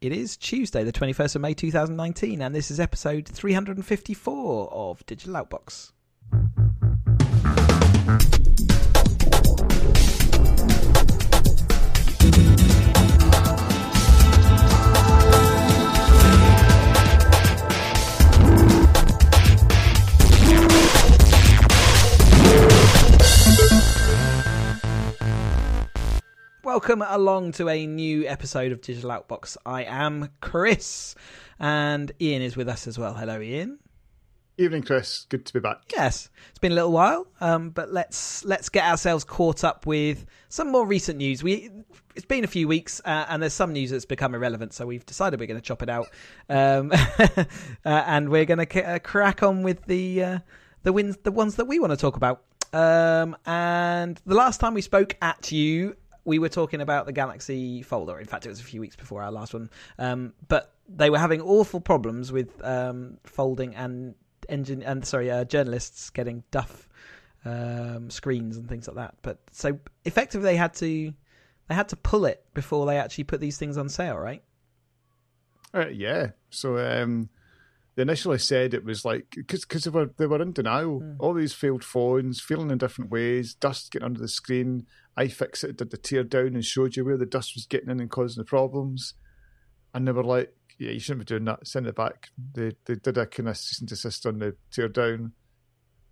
It is Tuesday, the 21st of May 2019, and this is episode 354 of Digital Outbox. Welcome along to a new episode of Digital Outbox. I am Chris, and Ian is with us as well. Hello, Ian. Evening, Chris. Good to be back. Yes, it's been a little while, um, but let's let's get ourselves caught up with some more recent news. We it's been a few weeks, uh, and there's some news that's become irrelevant, so we've decided we're going to chop it out, um, uh, and we're going to c- uh, crack on with the uh, the wins, the ones that we want to talk about. Um, and the last time we spoke at you, we were talking about the Galaxy Fold. In fact, it was a few weeks before our last one. Um, but they were having awful problems with um, folding and engine and sorry, uh, journalists getting duff um, screens and things like that. But so effectively, they had to they had to pull it before they actually put these things on sale, right? Uh, yeah. So um, they initially said it was like because because they were they were in denial. Mm. All these failed phones, feeling in different ways, dust getting under the screen. iFixit did the tear down and showed you where the dust was getting in and causing the problems. And they were like, "Yeah, you shouldn't be doing that. Send it back." They they did a kind of cease and desist on the tear down,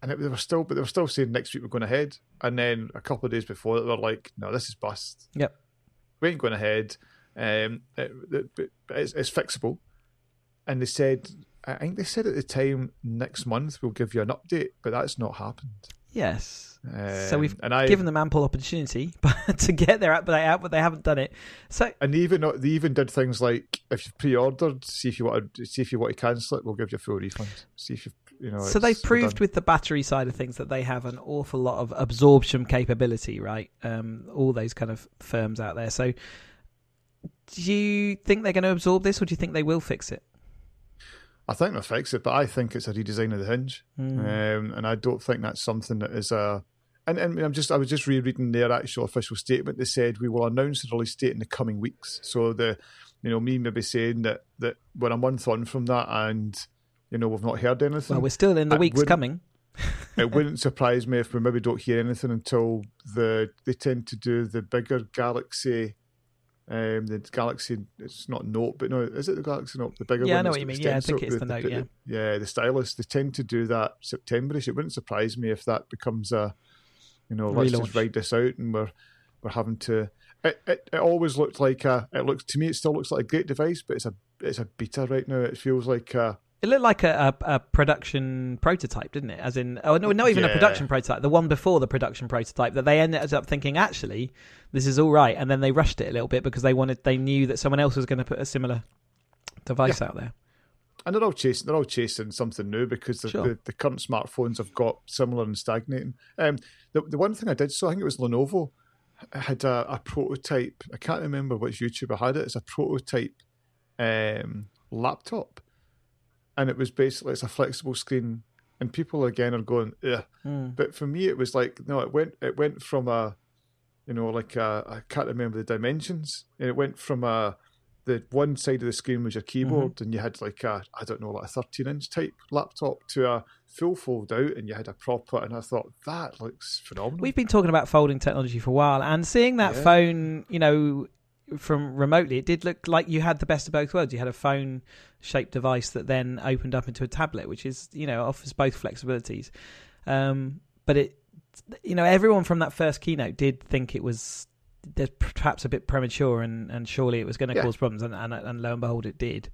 and it, they were still, but they were still saying next week we're going ahead. And then a couple of days before, they were like, "No, this is bust. Yep. We ain't going ahead. Um, it, it, it's, it's fixable." And they said, I think they said at the time next month we'll give you an update, but that's not happened. Yes. Um, so we've and I, given them ample opportunity to get their update out, but they haven't done it. So and they even they even did things like if you've pre-ordered, see if you want to see if you want to cancel it, we'll give you a full refund. See if you you know. So they've proved with the battery side of things that they have an awful lot of absorption capability, right? Um, all those kind of firms out there. So, do you think they're going to absorb this, or do you think they will fix it? I think they'll fix it, but I think it's a redesign of the hinge, Hmm. um, and I don't think that's something that is a. And, and I'm just I was just rereading their actual official statement. They said we will announce the release date in the coming weeks. So the, you know, me maybe saying that that we're a month on from that, and you know we've not heard anything. Well, we're still in the I weeks coming. it wouldn't surprise me if we maybe don't hear anything until the they tend to do the bigger Galaxy. Um, the Galaxy, it's not Note, but no, is it the Galaxy Note? The bigger Yeah, I one. know that's what you mean. Yeah, I think it's the Note, yeah. yeah, the stylus. They tend to do that Septemberish. It wouldn't surprise me if that becomes a, you know, let's Relaunch. just ride this out, and we're we're having to. It, it it always looked like a. It looks to me, it still looks like a great device, but it's a it's a beta right now. It feels like a. It looked like a, a, a production prototype, didn't it? As in, oh no, not even a production prototype. The one before the production prototype that they ended up thinking, actually, this is all right, and then they rushed it a little bit because they wanted, they knew that someone else was going to put a similar device out there. And they're all chasing. They're all chasing something new because the, Sure. the, the current smartphones have got similar and stagnating. Um, the the one thing I did, so I think it was Lenovo, had a, a prototype. I can't remember which YouTuber had it. It's a prototype um, laptop, and it was basically it's a flexible screen. And people again are going. Hmm. but for me it was like no, it went it went from a, you know, like a, I can't remember the dimensions. And it went from a the one side of the screen was your keyboard, and you had like a I don't know like a thirteen inch type laptop to a full fold out, and you had a proper. And I thought that looks phenomenal. We've been talking about folding technology for a while, and seeing that Yeah. phone, you know, from remotely, it did look like you had the best of both worlds. You had a phone-shaped device that then opened up into a tablet, which is, you know, offers both flexibilities. Um, but it, you know, everyone from that first keynote did think it was there's perhaps a bit premature, and, and surely it was going to Yeah. cause problems, and, and and lo and behold, it did.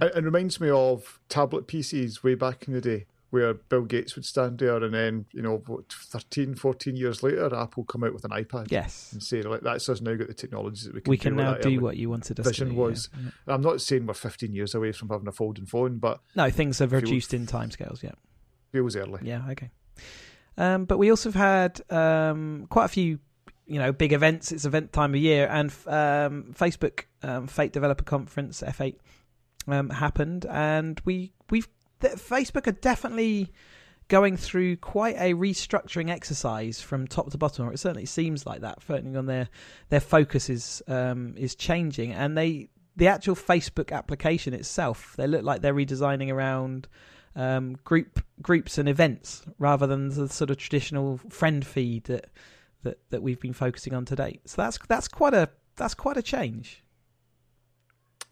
It, it reminds me of tablet PCs way back in the day. Where Bill Gates would stand there, and then you know, what, 13, 14 years later, Apple come out with an iPad Yes, and say, "Like that's us now got the technologies that we can, we can do now do what you wanted us vision to. do, was." yeah. I'm not saying we're 15 years away from having a folding phone, but No, things have Feels- reduced in timescales. Yeah. feels early. Yeah, okay. Um, but we also have had um, quite a few, you know, big events. It's event time of year, and um, Facebook um, F8 Developer Conference F8 um, happened, and we we've Facebook are definitely going through quite a restructuring exercise from top to bottom, or it certainly seems like that. Certainly on their their focus is um, is changing, and they the actual Facebook application itself, they look like they're redesigning around um, group groups and events rather than the sort of traditional friend feed that that that we've been focusing on to date. So that's that's quite a that's quite a change.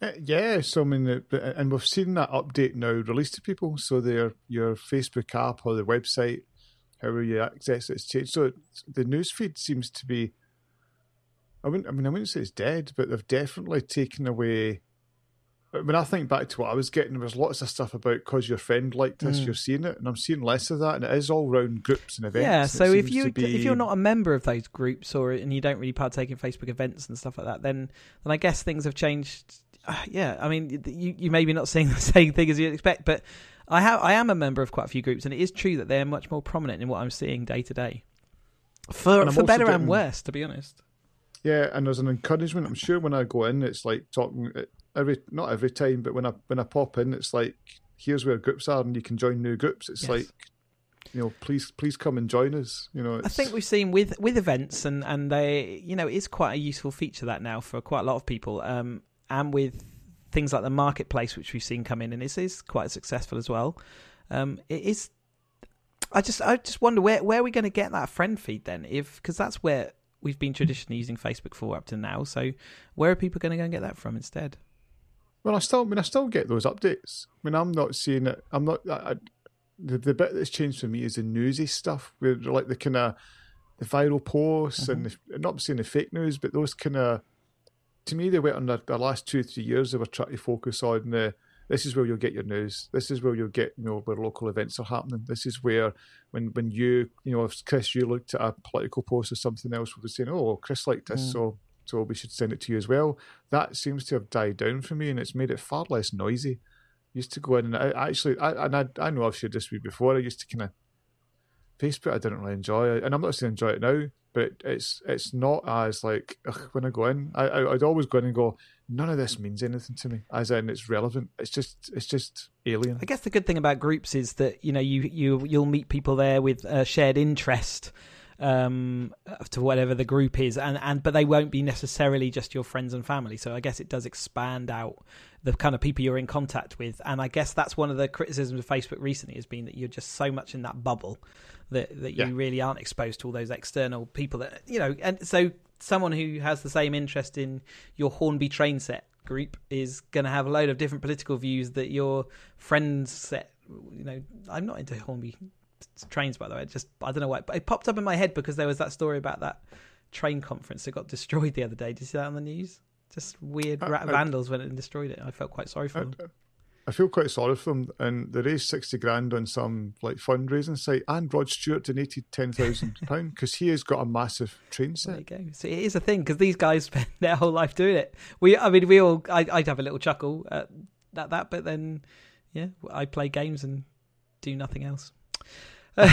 Uh, yeah, so I mean, and we've seen that update now released to people. So their your Facebook app or the website, however you access it, it's changed. So the newsfeed seems to be. I wouldn't. I mean, I wouldn't say it's dead, but they've definitely taken away when I think back to what I was getting, there was lots of stuff about because your friend liked this, mm. you're seeing it, and I'm seeing less of that, and it is all round groups and events. Yeah, so if you be... if you're not a member of those groups or and you don't really partake in Facebook events and stuff like that, then then I guess things have changed. Uh, yeah, I mean, you you maybe not seeing the same thing as you'd expect, but I have I am a member of quite a few groups, and it is true that they're much more prominent in what I'm seeing day to day, for for better getting... and worse, to be honest. Yeah, and there's an encouragement. I'm sure when I go in, it's like talking every not every time, but when I when I pop in, it's like here's where groups are, and you can join new groups. It's yes. like you know, please please come and join us. You know, I think we've seen with with events, and and they you know it's quite a useful feature that now for quite a lot of people, um, and with things like the marketplace, which we've seen come in, and it is quite successful as well. Um, it is. I just I just wonder where where are we going to get that friend feed then? If because that's where we've been traditionally using Facebook for up to now. So where are people going to go and get that from instead? Well, I still, I mean, I still get those updates. I mean, I'm not seeing it. I'm not. I, I, the, the bit that's changed for me is the newsy stuff, where like the kind of the viral posts mm-hmm. and the, not seeing the fake news, but those kind of. To me, they went on the, the last two three years. They were trying to focus on the this is where you'll get your news. This is where you'll get, you know, where local events are happening. This is where, when when you, you know, if Chris, you looked at a political post or something else, we were saying, oh, Chris liked this, mm. so so we should send it to you as well. That seems to have died down for me, and it's made it far less noisy. I used to go in and I actually, I, and I, I know I've shared this with before. I used to kind of Facebook. I didn't really enjoy, and I'm not saying enjoy it now, but it's it's not as like ugh, when I go in, I, I would always go in and go, none of this means anything to me, as in it's relevant. It's just it's just alien. I guess the good thing about groups is that you know you you you'll meet people there with a shared interest um, to whatever the group is, and, and but they won't be necessarily just your friends and family. So I guess it does expand out the kind of people you're in contact with, and I guess that's one of the criticisms of Facebook recently has been that you're just so much in that bubble that that you yeah. really aren't exposed to all those external people that you know, and so someone who has the same interest in your Hornby train set group is going to have a load of different political views that your friends set. You know, I'm not into Hornby trains, by the way. It just I don't know why, but it popped up in my head because there was that story about that train conference that got destroyed the other day. Did you see that on the news? Just weird uh, I, I, vandals went and destroyed it. I felt quite sorry for I, them. I feel quite sorry for them, and they raised sixty grand on some like fundraising site, and Rod Stewart donated ten thousand pound because he has got a massive train set. There you go. So it is a thing because these guys spend their whole life doing it. We, I mean, we all. I, would have a little chuckle at that, that, but then, yeah, I play games and do nothing else. Uh,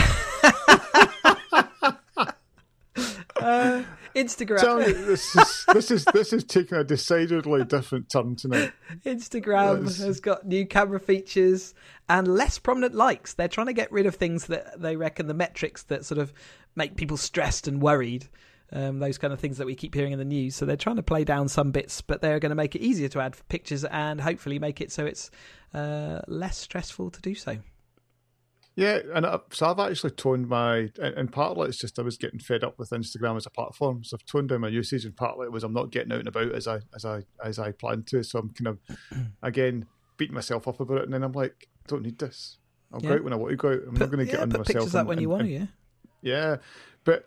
Instagram. Me, this is this is this is taking a decidedly different turn tonight. Instagram has got new camera features and less prominent likes. They're trying to get rid of things that they reckon the metrics that sort of make people stressed and worried. Um, those kind of things that we keep hearing in the news. So they're trying to play down some bits, but they're going to make it easier to add pictures and hopefully make it so it's uh, less stressful to do so. Yeah, and I, so I've actually toned my, and partly it's just I was getting fed up with Instagram as a platform, so I've toned down my usage, and partly it was I'm not getting out and about as I as I as I planned to, so I'm kind of again beating myself up about it, and then I'm like, don't need this. I'll yeah. go out when I want to go out. I'm put, not going to yeah, get under put myself. Pictures and, when you want to, yeah. Yeah, but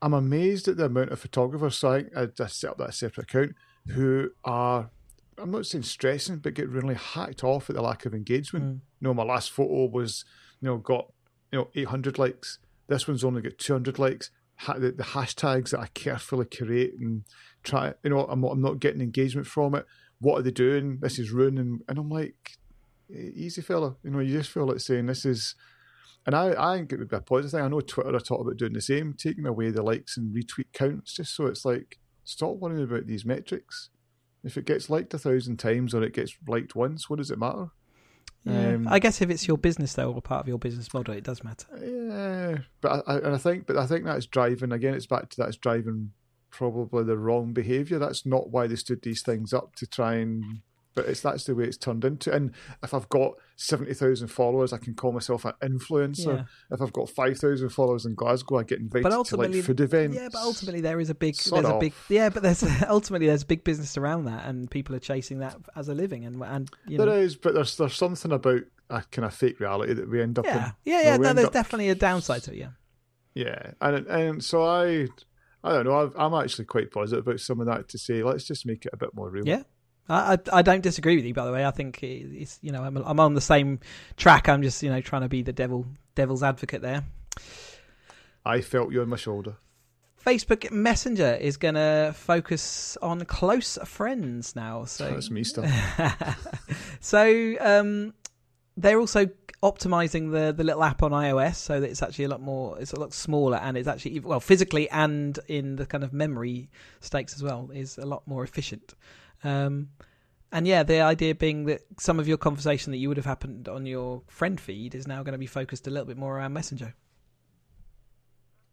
I'm amazed at the amount of photographers. So I, I just set up that separate account who are I'm not saying stressing, but get really hacked off at the lack of engagement. Mm. You know, my last photo was you know, got you know 800 likes. This one's only got 200 likes. Ha- the, the, hashtags that I carefully curate and try, you know, I'm, I'm not getting engagement from it. What are they doing? This is ruining. And I'm like, easy fella. You know, you just feel like saying this is. And I, I think it would be a positive thing. I know Twitter are talking about doing the same, taking away the likes and retweet counts, just so it's like, stop worrying about these metrics. If it gets liked a thousand times or it gets liked once, what does it matter? Yeah. Um, I guess if it's your business though, or part of your business model, it does matter. Yeah, but I, and I think, but I think that's driving again. It's back to that's driving probably the wrong behaviour. That's not why they stood these things up to try and. But it's that's the way it's turned into. And if I've got seventy thousand followers, I can call myself an influencer. Yeah. If I've got five thousand followers in Glasgow, I get invited But to like food events. yeah, but ultimately there is a big, Sod there's a big, yeah, but there's ultimately there's big business around that, and people are chasing that as a living, and and you know, there is, but there's there's something about a kind of fake reality that we end up yeah, in. yeah, yeah. we No, there's up- definitely a downside to it. Yeah. Yeah, and and so I, I don't know. I've, I'm actually quite positive about some of that to say let's just make it a bit more real. Yeah. I, I don't disagree with you. By the way, I think it's you know I'm I'm on the same track. I'm just you know trying to be the devil devil's advocate there. I felt you on my shoulder. Facebook Messenger is going to focus on close friends now. So That's me stuff. so um, they're also optimizing the the little app on iOS so that it's actually a lot more it's a lot smaller and it's actually well physically and in the kind of memory stakes as well is a lot more efficient. Um, and yeah, the idea being that some of your conversation that you would have happened on your friend feed is now going to be focused a little bit more around Messenger.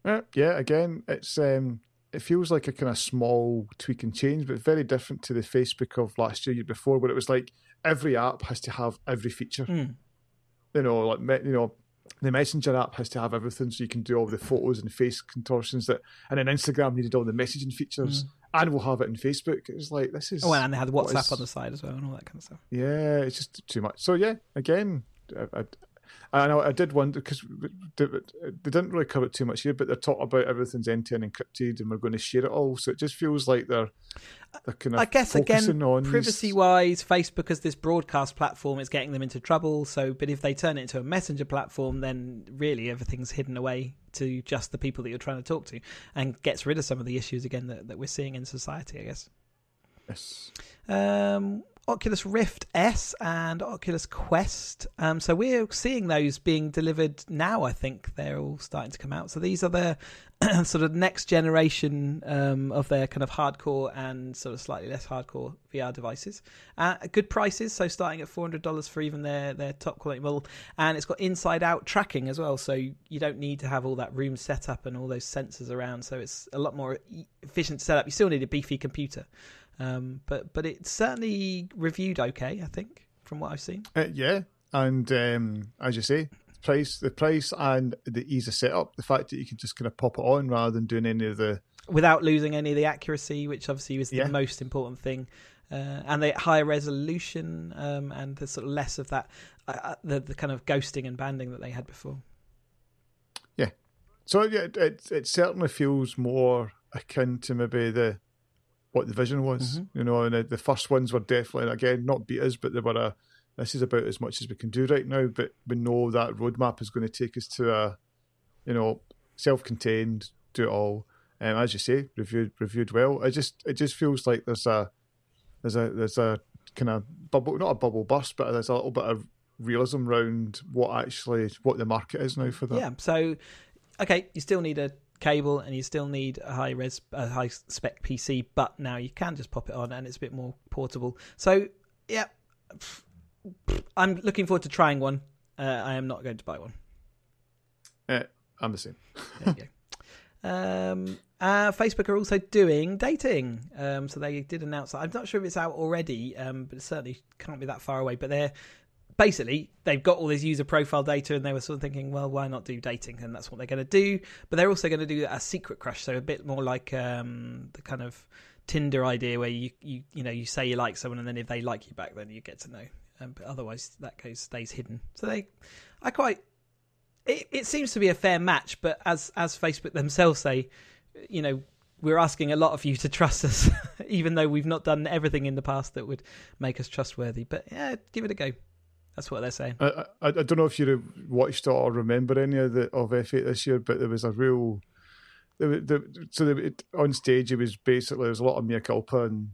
Yeah, yeah. Again, it's um, it feels like a kind of small tweak and change, but very different to the Facebook of last year, year before, where it was like every app has to have every feature. Mm. You know, like you know, the Messenger app has to have everything, so you can do all the photos and face contortions that, and then Instagram needed all the messaging features, and we'll have it in Facebook. it's like this is Mm. Oh, and they had what WhatsApp is- on the side as well and all that kind of stuff. Yeah, it's just too much. So yeah, again, I, I, I know I did wonder because they didn't really cover it too much here, but they're talking about everything's end to end encrypted and we're going to share it all. So it just feels like they're they're kind of I guess again, privacy wise, Facebook as this broadcast platform is getting them into trouble. So, but if they turn it into a messenger platform, then really everything's hidden away to just the people that you're trying to talk to, and gets rid of some of the issues again that, that we're seeing in society. I guess. Yes. Um, Oculus Rift S and Oculus Quest. Um, so we're seeing those being delivered now. I think they're all starting to come out. So these are the sort of next generation um, of their kind of hardcore and sort of slightly less hardcore VR devices. Uh, good prices. So starting at four hundred dollars for even their their top quality model, and it's got inside out tracking as well. So you don't need to have all that room set up and all those sensors around. So it's a lot more efficient to set up. You still need a beefy computer. Um, but but it's certainly reviewed okay, I think, from what I've seen. Uh, yeah, and um, as you say, the price, the price, and the ease of setup. The fact that you can just kind of pop it on rather than doing any of the Without losing any of the accuracy, which obviously was the Yeah. most important thing, uh, and the higher resolution um, and the sort of less of that, uh, uh, the the kind of ghosting and banding that they had before. Yeah, so yeah, it it, it certainly feels more akin to maybe the what the vision was. Mhm. You know, and the, the first ones were definitely again not betas, but they were a. This is about as much as we can do right now, but we know that roadmap is going to take us to a, you know, self-contained, do it all. And as you say, reviewed reviewed well. It just it just feels like there's a there's a there's a kind of bubble, not a bubble burst, but there's a little bit of realism around what actually what the market is now for that. Yeah. So, okay, you still need a cable and you still need a high res, a high spec PC, but now you can just pop it on and it's a bit more portable. So, yeah, I'm looking forward to trying one. Uh, I am not going to buy one. Eh, I'm the same. There you go. Um, uh, Facebook are also doing dating. Um, so they did announce that. I'm not sure if it's out already, um, but it certainly can't be that far away. But they're basically they've got all this user profile data, and they were sort of thinking, well, why not do dating? And that's what they're going to do. But they're also going to do a secret crush, so a bit more like um, the kind of Tinder idea where you, you you know you say you like someone, and then if they like you back, then you get to know. Um, but otherwise, that goes stays hidden. So they, I quite it, it seems to be a fair match, but as as Facebook themselves say, you know, we're asking a lot of you to trust us, even though we've not done everything in the past that would make us trustworthy. But yeah, give it a go. That's what they're saying. I, I, I don't know if you watched it or remember any of the of F8 this year, but there was a real. There, was- the, so the, it, on stage, it was basically there was a lot of mea culpa, and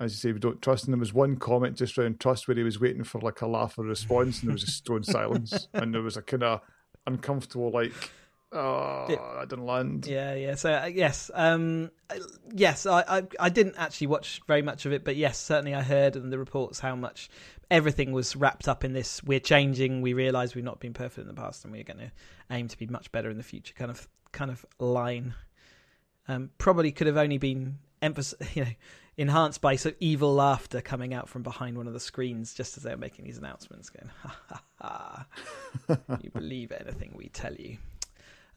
as you say, we don't trust. And there was one comment just around trust where he was waiting for like a laugh or response, and there was a stone silence, and there was a kind of uncomfortable like, oh. I didn't land. Yeah, yeah. So uh, yes, um, yes. I, I I didn't actually watch very much of it, but yes, certainly I heard in the reports how much everything was wrapped up in this. We're changing. We realise we've not been perfect in the past, and we're going to aim to be much better in the future. Kind of kind of line. Um, probably could have only been emphasis, you know, enhanced by some evil laughter coming out from behind one of the screens just as they were making these announcements, going, "Ha ha ha! you believe anything we tell you."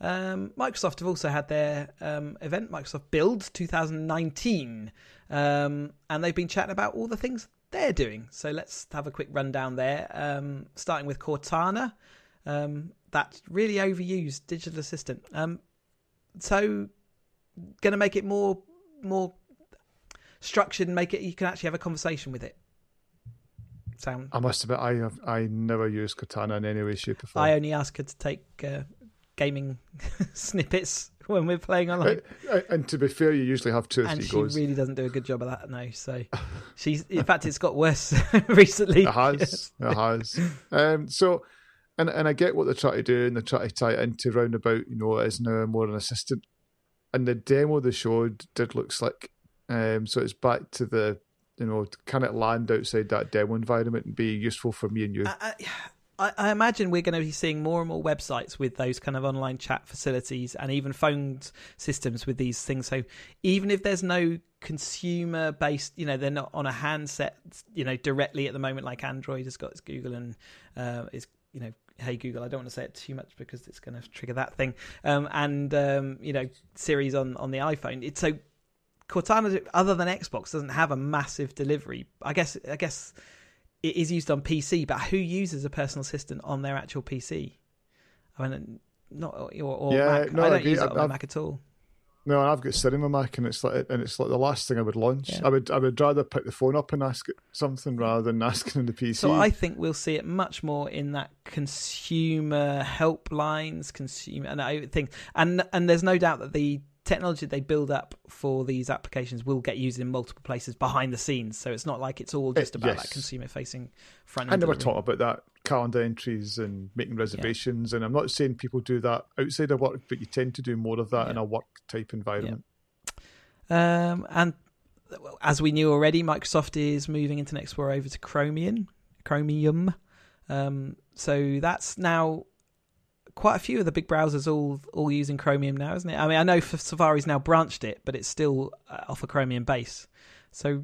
Um, Microsoft have also had their um, event, Microsoft Build 2019, um, and they've been chatting about all the things they're doing. So let's have a quick rundown there, um, starting with Cortana, um, that really overused digital assistant. Um, so, going to make it more more structured and make it you can actually have a conversation with it. Sound? I must admit, I have I never used Cortana in any way, shape, or form. I only ask her to take uh, gaming snippets when we're playing online. And to be fair, you usually have two or and three she goes. really doesn't do a good job of that now. So she's, in fact, it's got worse recently. It has. It has. Um, so, and and I get what they're trying to do, and they're trying to tie it into roundabout. You know, it is now more an assistant. And the demo they showed did look slick. Um, so it's back to the, you know, can it land outside that demo environment and be useful for me and you? I, I, I imagine we're going to be seeing more and more websites with those kind of online chat facilities and even phone systems with these things. So even if there's no consumer based, you know, they're not on a handset, you know, directly at the moment, like Android has got its Google and uh, is, you know, hey Google, I don't want to say it too much because it's going to trigger that thing. Um, and um, you know, Siri's on on the iPhone. It's so Cortana, other than Xbox, doesn't have a massive delivery. I guess I guess it is used on PC, but who uses a personal assistant on their actual PC? I mean, not or, or Yeah, Mac. no, I don't agree. use it on I've- Mac at all. No, I've got Cinema Mac, and it's like, and it's like the last thing I would launch. Yeah. I would, I would rather pick the phone up and ask it something rather than asking on the PC. So I think we'll see it much more in that consumer helplines, consumer and I think, and and there's no doubt that the technology they build up for these applications will get used in multiple places behind the scenes. So it's not like it's all just Uh, about yes. that consumer facing front I end. never delivery. talk about that calendar entries and making reservations, and I'm not saying people do that outside of work, but you tend to do more of that in a work type environment. Um, and as we knew already, Microsoft is moving Internet Explorer over to Chromium. Chromium. Um, so that's now quite a few of the big browsers all all using Chromium now, isn't it? I mean, I know Safari's now branched it, but it's still uh, off a Chromium base. So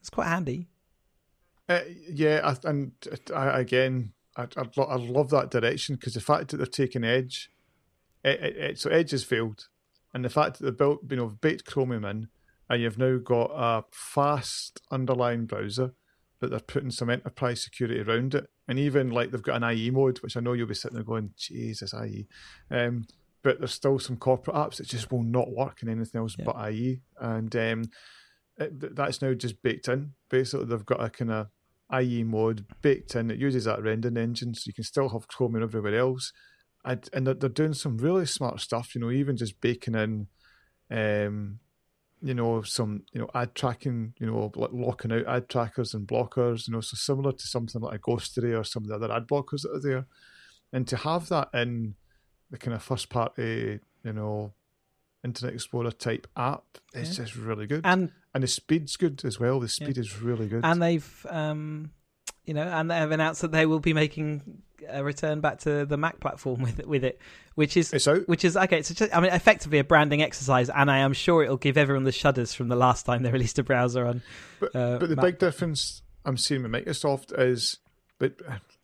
it's quite handy. Uh, yeah, I, and I, again, I, I, I love that direction because the fact that they're taking Edge, it, it, it- so Edge has failed, and the fact that they've built, you know, baked Chromium in, and you've now got a fast underlying browser, but they're putting some enterprise security around it, and even like they've got an IE mode, which I know you'll be sitting there going, Jesus, IE. Um, but there's still some corporate apps that just will not work in anything else Yeah. but IE, and um, it, that's now just baked in. Basically, they've got a kind of IE mode baked in that uses that rendering engine, so you can still have Chromium and everywhere else. And, and they're, they're doing some really smart stuff, you know, even just baking in, um, you know, some you know ad tracking, you know, like locking out ad trackers and blockers, you know, so similar to something like a Ghostery or some of the other ad blockers that are there, and to have that in the kind of first party, you know, Internet Explorer type app is Yeah. just really good, And and the speed's good as well. The speed is really good. and they've um, you know, and they have announced that they will be making a return back to the Mac platform with it, with it, which is it's out. which is okay. It's just, I mean, effectively a branding exercise, and I am sure it'll give everyone the shudders from the last time they released a browser on. But, uh, but the Mac. big difference I'm seeing with Microsoft is, but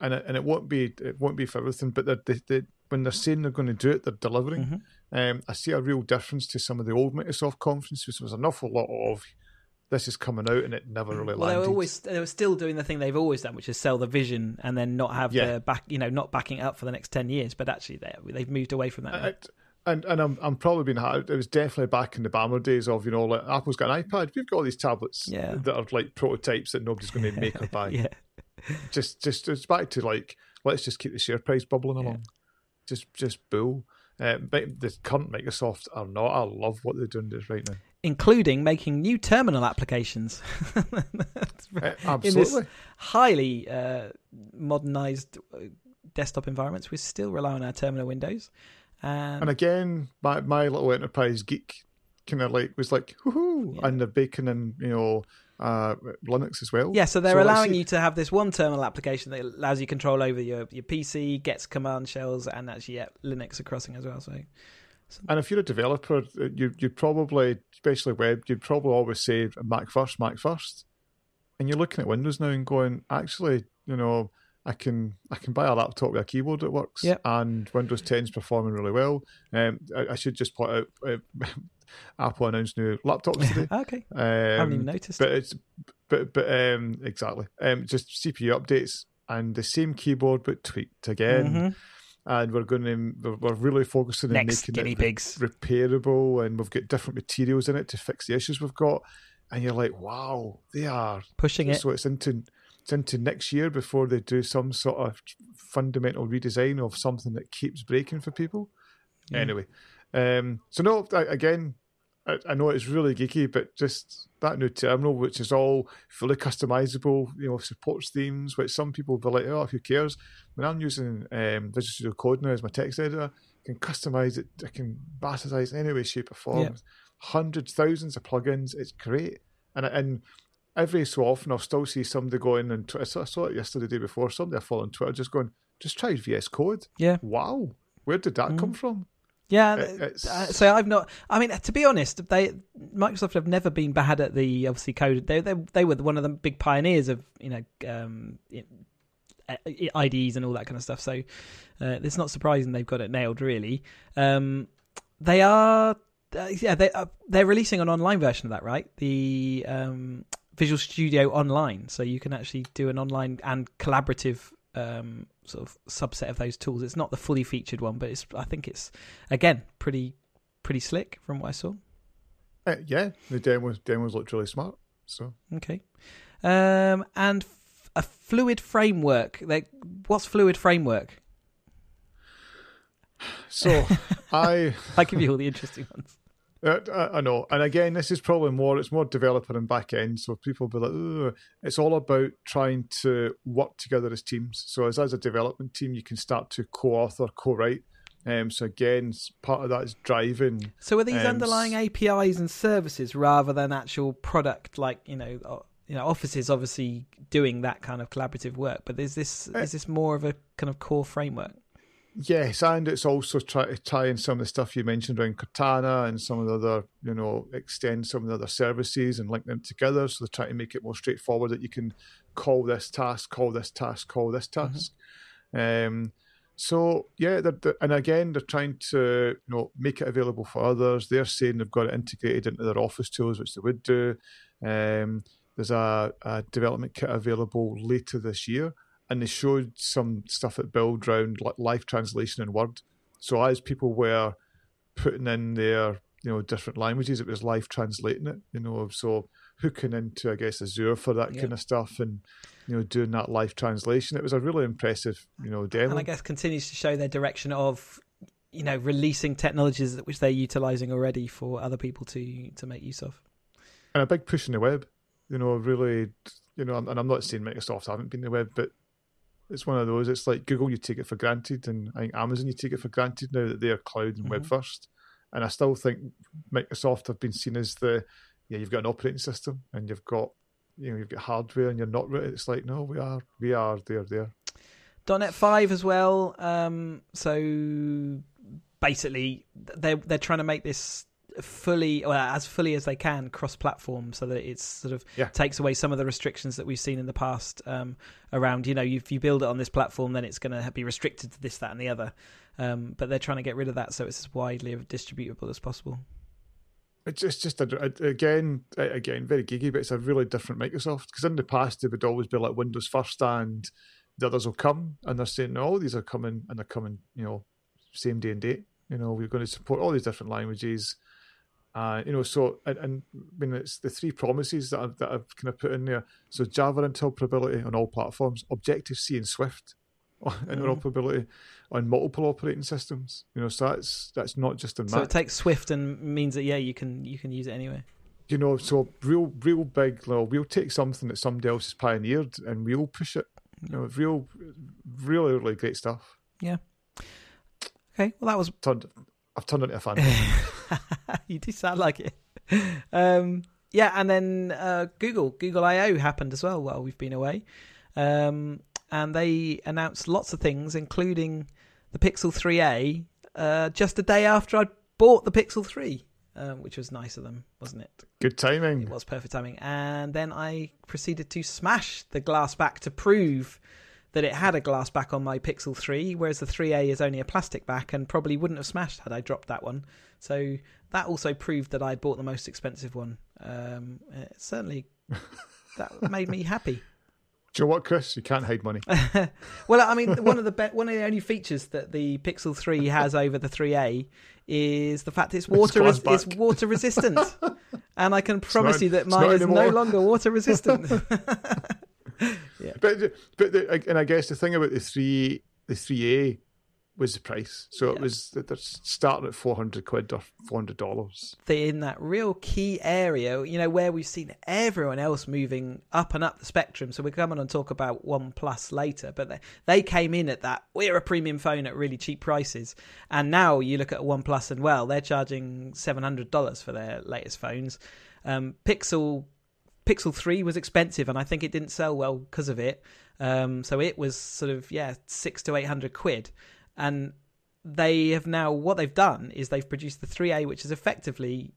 and it, and it won't be it won't be for everything. But they're, they, they, when they're saying they're going to do it, they're delivering. Mhm. Um, I see a real difference to some of the old Microsoft conferences. which was an awful lot of this is coming out and it never really Well, they landed. were always they were still doing the thing they've always done, which is sell the vision and then not have Yeah. the back, you know, not backing it up for the next ten years. But actually, they they've moved away from that. And and I'm I'm probably being hard. It was definitely back in the Ballmer days of you know like Apple's got an iPad. We've got all these tablets Yeah. that are like prototypes that nobody's going to make or buy. yeah, just just it's back to like let's just keep the share price bubbling Yeah. along. Just just bull. Uh, but the current Microsoft are not. I love what they're doing this right now. Including making new terminal applications. Uh, In this highly uh, modernized uh, desktop environments, we still rely on our terminal windows. And, And again, my my little enterprise geek kind of like was like, woohoo, Yeah. and the bacon and you know uh, Linux as well. Yeah, so they're So allowing you to have this one terminal application that allows you control over your, your PC, gets command shells, and actually yeah, Linux are crossing as well. So And if you're a developer, uh, you you probably, especially web, you'd probably always say Mac first, Mac first. And you're looking at Windows now and going, actually, you know, I can I can buy a laptop with a keyboard that works, Yep. and Windows 10 is performing really well. Um, I, I should just point out, uh, Apple announced new laptops today. okay, Um, I haven't even noticed. but it's but but um exactly um just CPU updates and the same keyboard but tweaked again. Mhm. And we're going to we're, really focusing on Next making it pigs. repairable, and we've got different materials in it to fix the issues we've got. And you're like, wow, they are Pushing it. so it's into it's into next year before they do some sort of fundamental redesign of something that keeps breaking for people. Yeah. Anyway, um, so no, again, I, I know it's really geeky, but just that new terminal, which is all fully customizable, you know, supports themes, which some people will be like, oh, who cares? When I'm using um, Visual Studio Code now as my text editor, I can customize it, I can bastardize it in any way, shape, or form. Hundreds, thousands of plugins. It's great, and and every so often I'll still see somebody going and I saw I saw it yesterday, the day before. Somebody I follow on Twitter just going, just try VS Code. Yeah. Wow, where did that come from? Yeah, it's- uh, so I've not. I mean, to be honest, they Microsoft have never been bad at the obviously code. They they they were one of the big pioneers of you know um, uh, and all that kind of stuff. So uh, it's not surprising they've got it nailed. Really, um, they are. Uh, yeah, they uh, they're releasing an online version of that, right? The um, Visual Studio Online, so you can actually do an online and collaborative um, sort of subset of those tools. It's not the fully featured one, but it's I think it's again pretty pretty slick from what I saw. Uh, yeah, the demos demos looked really smart. So Okay, um, and f- a fluid framework. Like, what's fluid framework? so I I give you all the interesting ones. Uh, I I know, and again, this is probably more. It's more developer and back end, so people be like, Ugh. it's all about trying to work together as teams. So, as as a development team, you can start to co-author, co-write. Um, so again, part of that is driving. So are these Um, underlying APIs and services rather than actual product, like you know, you know, Office is obviously doing that kind of collaborative work, but is this Uh, is this more of a kind of core framework? Yes, and it's also try to tie in some of the stuff you mentioned around Cortana and some of the other, you know, extend some of the other services and link them together. So they're trying to make it more straightforward that you can call this task, call this task, call this task. Um, so yeah, they're, they're- and again, they're trying to you know make it available for others. They're saying they've got it integrated into their Office tools, which they would do. Um, there's a, a development kit available later this year, and they showed some stuff at Build around like live translation in Word. So as people were putting in their you know different languages, it was live translating it. You know, so hooking into I guess Azure for that Yeah. kind of stuff and you know doing that live translation. It was a really impressive you know demo. and I guess continues to show their direction of you know releasing technologies that- which they're utilizing already for other people to to make use of. and a big push in the web. You know, really, you know, and I'm not saying Microsoft haven't been the web, but it's one of those. It's like Google, you take it for granted, and I think Amazon, you take it for granted now that they're cloud and web Mhm. first. And I still think Microsoft have been seen as the yeah, you've got an operating system and you've got you know you've got hardware and you're not. It's like no, we are, we are there, there. .NET Five as well. Um, so basically, they're they're trying to make this fully, well, as fully as they can, cross-platform, so that it's sort of Yeah. takes away some of the restrictions that we've seen in the past um, around. You know, if you build it on this platform, then it's going to be restricted to this, that, and the other. Um, but they're trying to get rid of that, so it's as widely distributable as possible. It's just, just a, again, again, very geeky, but it's a really different Microsoft. Because in the past, it would always be like Windows first, and the others will come, and they're saying, no, these are coming, and they're coming, you know, same day and date. You know, we're going to support all these different languages. Uh, you know, so and, and I mean, it's the three promises that I've, that I've kind of put in there. So Java interoperability on all platforms, Objective C and Swift interoperability on multiple operating systems. You know, so that's that's not just in So Mac it takes Swift and means that yeah, you can you can use it anyway. you know, so real, real big. Well, we'll take something that somebody else has pioneered and we'll push it. You know, real, really, really great stuff. Yeah. Okay, well that was Turned, I've turned into a fan. you do sound like it. Um, yeah, and then uh, Google, Google I/O happened as well while we've been away, um, and they announced lots of things, including the Pixel 3a, uh, just a day after I'd bought the Pixel 3, um, which was nice of them, wasn't it? Good timing. It was perfect timing. And then I proceeded to smash the glass back to prove that it had a glass back on my Pixel 3, whereas the 3A is only a plastic back and probably wouldn't have smashed had I dropped that one. So that also proved that I'd bought the most expensive one. Um, certainly, that made me happy. Do you know what, Chris? You can't hide money. well, I mean, one of the be- one of the only features that the Pixel Three has over the 3A is the fact it's water it's, res- it's water resistant, and I can promise not, you that mine is no longer water resistant. Yeah. But but the, and I guess the thing about the three the 3A was the price. So it was they're starting at four hundred quid or four hundred dollars. They're in that real key area, you know, where we've seen everyone else moving up and up the spectrum. So we're coming on talk about OnePlus later, but they, they came in at that. We're a premium phone at really cheap prices, and now you look at OnePlus and well, they're charging seven hundred dollars for their latest phones. Um, Pixel Pixel Three was expensive, and I think it didn't sell well because of it. Um, so it was sort of yeah six to eight hundred quid and they have now what they've done is they've produced the 3A, which is effectively,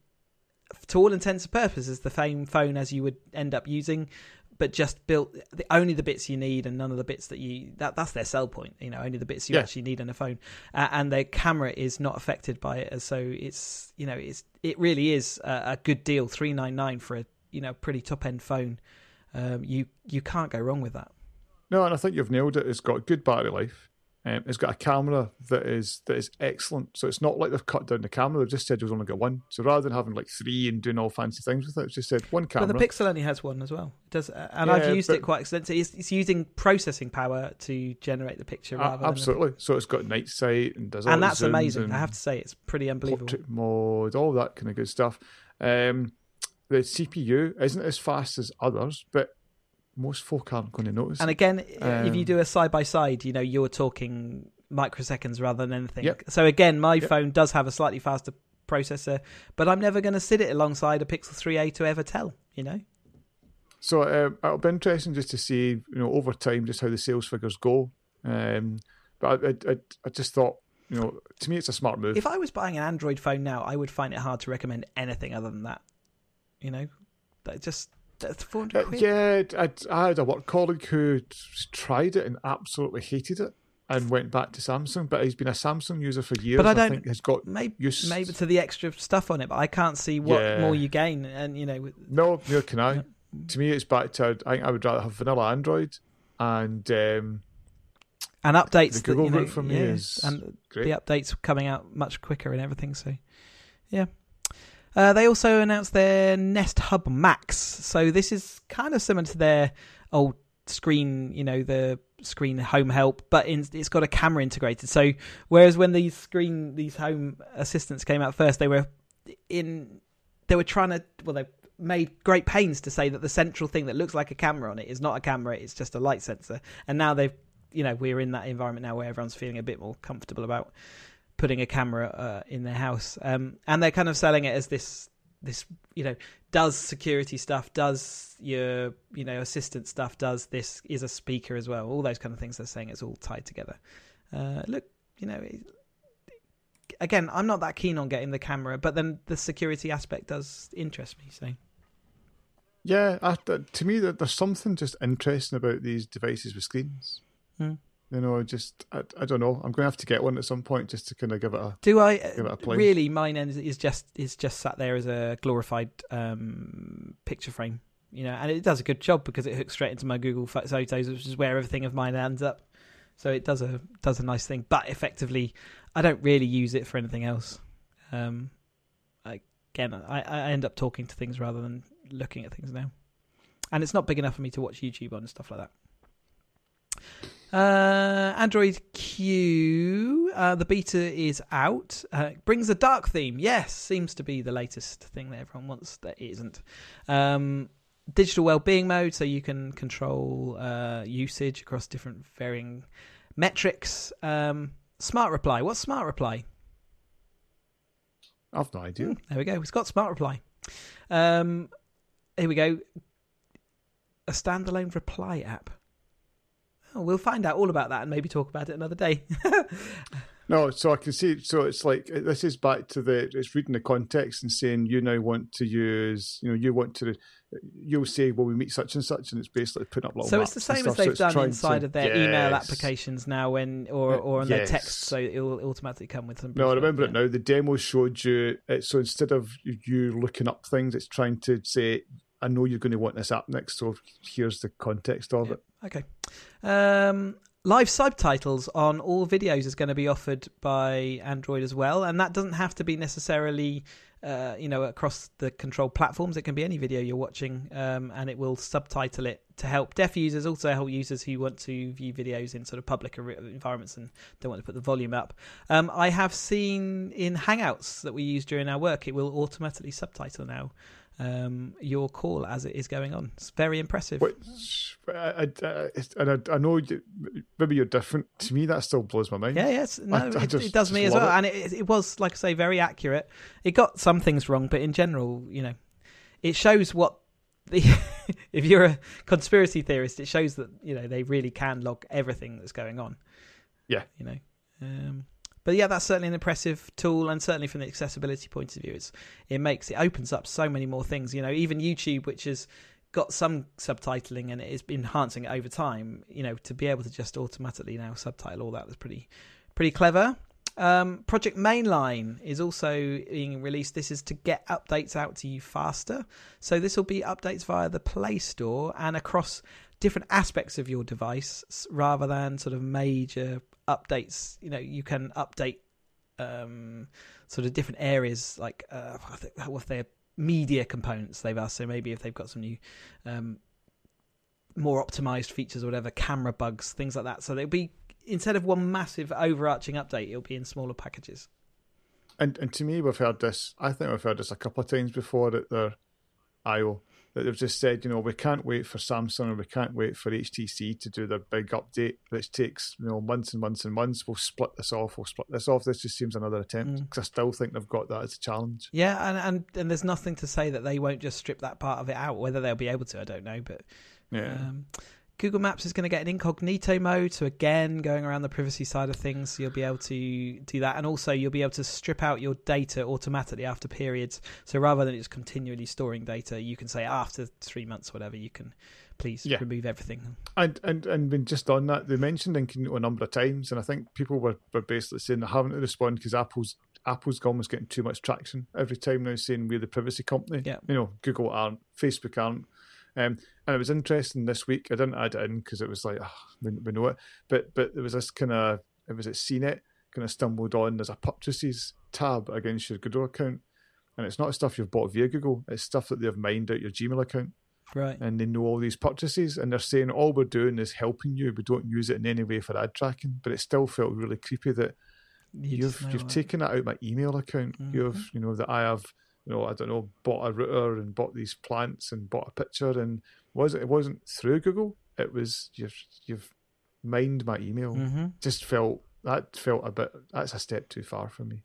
to all intents and purposes, the same phone as you would end up using, but just built the, only the bits you need and none of the bits that you that that's their sell point. You know, only the bits you yeah. actually need in a phone, uh, and their camera is not affected by it. So it's you know it's it really is a, a good deal, three nine nine for a you know pretty top end phone. Um, you you can't go wrong with that. No, and I think you've nailed it. It's got good battery life. Um, it's got a camera that is that is excellent. So it's not like they've cut down the camera. They've just said you've only got one. So rather than having like three and doing all fancy things with it, it's just said one camera. But the Pixel only has one as well. It does, uh, and yeah, I've used it quite extensively. It's, it's, using processing power to generate the picture. Uh, absolutely. So it's got night sight and does. All And that's amazing. I have to say, it's pretty unbelievable. Portrait mode, all that kind of good stuff. Um, the CPU isn't as fast as others, but most folk aren't going to notice. And again, um, if you um, do a side by side, you know, you're talking microseconds rather than anything. Yep. So again, my yep. phone does have a slightly faster processor, but I'm never going to sit it alongside a Pixel 3a to ever tell. You know. So uh, it'll be interesting just to see, you know, over time, just how the sales figures go. Um, but I, I, I just thought, you know, to me, it's a smart move. If I was buying an Android phone now, I would find it hard to recommend anything other than that. You know, that just that's 400 quid. Uh, yeah, I, I had a work colleague who tried it and absolutely hated it and went back to Samsung, but he's been a Samsung user for years. But I don't I think has got maybe use... maybe to the extra stuff on it, but I can't see what yeah. more you gain. And you know, no, neither can I. To me, it's back to I think I would rather have vanilla Android and um, and updates. The Google that, you know, for me yeah, is and great. the updates coming out much quicker and everything. So, yeah. Uh, they also announced their Nest Hub Max. So this is kind of similar to their old screen, you know, the screen home help, but in, it's got a camera integrated. So whereas when these screen these home assistants came out first, they were in they were trying to well they made great pains to say that the central thing that looks like a camera on it is not a camera, it's just a light sensor. And now they've you know we're in that environment now where everyone's feeling a bit more comfortable about putting a camera uh, in their house, um, and they're kind of selling it as this this you know does security stuff, does your you know assistant stuff, does this is a speaker as well. All those kind of things they're saying it's all tied together. Uh, look, you know. Again, I'm not that keen on getting the camera, but then the security aspect does interest me. So, yeah, I, to me, there's something just interesting about these devices with screens. Hmm. You know, just I, I don't know. I'm going to have to get one at some point just to kind of give it a. Do I give it a play. really? Mine is just is just sat there as a glorified um, picture frame, you know, and it does a good job because it hooks straight into my Google Photos, which is where everything of mine ends up. So it does a does a nice thing, but effectively, I don't really use it for anything else. Um, again, I, I end up talking to things rather than looking at things now, and it's not big enough for me to watch YouTube on and stuff like that. Uh, Android Q, uh, the beta is out. Uh, brings a dark theme. Yes, seems to be the latest thing that everyone wants that isn't. Um, digital well-being mode, so you can control uh, usage across different varying metrics. Um, smart reply. What's smart reply? I've no idea. Mm, there we go. It's got smart reply. Um, here we go. A standalone reply app. Oh, we'll find out all about that and maybe talk about it another day. No, so I can see. So it's like this is back to the. It's reading the context and saying you now want to use. You know, you want to. You'll say, "Well, we meet such and such," and it's basically putting up little. So it's the same as they've so done inside to, of their yes. email applications now, when or or on yes. their text, so it will automatically come with some. No, I remember yeah. it now. The demo showed you. It, so instead of you looking up things, it's trying to say, "I know you're going to want this app next, so here's the context of yeah. it." Okay. Um, live subtitles on all videos is going to be offered by Android as well, and that doesn't have to be necessarily, uh, you know, across the control platforms. It can be any video you're watching, um, and it will subtitle it to help deaf users, also help users who want to view videos in sort of public environments and don't want to put the volume up. Um, I have seen in Hangouts that we use during our work, it will automatically subtitle now um, your call as it is going on. It's very impressive. Which, I, I, and I, I know you, maybe you're different. To me, that still blows my mind. Yeah, yes, no, I, it, just, it does me as well, it. and it, it was, like I say, very accurate. It got some things wrong, but in general, you know, it shows what the. if you're a conspiracy theorist, it shows that you know they really can log everything that's going on. Yeah, you know. Um, but yeah, that's certainly an impressive tool, and certainly from the accessibility point of view, it's it makes it opens up so many more things. You know, even YouTube, which has got some subtitling and it is enhancing it over time. You know, to be able to just automatically now subtitle all that was pretty pretty clever. Um, Project Mainline is also being released. This is to get updates out to you faster. So this will be updates via the Play Store and across different aspects of your device rather than sort of major updates. You know, you can update um, sort of different areas, like uh, I think what if they're media components they've asked. So maybe if they've got some new, um, more optimized features or whatever, camera bugs, things like that. So they'll be instead of one massive overarching update, it'll be in smaller packages. And and to me, we've heard this. I think we've heard this a couple of times before at their I/O that they've just said, you know, we can't wait for Samsung or we can't wait for HTC to do their big update, which takes you know months and months and months. We'll split this off. We'll split this off. This just seems another attempt because mm. I still think they've got that as a challenge. Yeah, and, and and there's nothing to say that they won't just strip that part of it out. Whether they'll be able to, I don't know, but yeah. Um, Google Maps is going to get an incognito mode, so again, going around the privacy side of things, you'll be able to do that, and also you'll be able to strip out your data automatically after periods. So rather than just continually storing data, you can say after three months, whatever, you can please yeah. remove everything. And and and just on that, they mentioned incognito a number of times, and I think people were, were basically saying they haven't responded because Apple's Apple's almost getting too much traction every time now, saying we're the privacy company. Yeah. You know, Google aren't, Facebook aren't. Um, and it was interesting this week. I didn't add it in because it was like, oh, we, we, know it. But but there was this kind of, it was at CNET, kind of stumbled on. There's a purchases tab against your Google account. And it's not stuff you've bought via Google, it's stuff that they've mined out your Gmail account. Right. And they know all these purchases. And they're saying all we're doing is helping you. We don't use it in any way for ad tracking. But it still felt really creepy that you you've you've taken that out my email account. Mm-hmm. You've, you know, that I have you know, I don't know, bought a router and bought these plants and bought a picture and was it? It wasn't through Google. It was you've you've mined my email. Mm-hmm. Just felt that felt a bit. That's a step too far for me.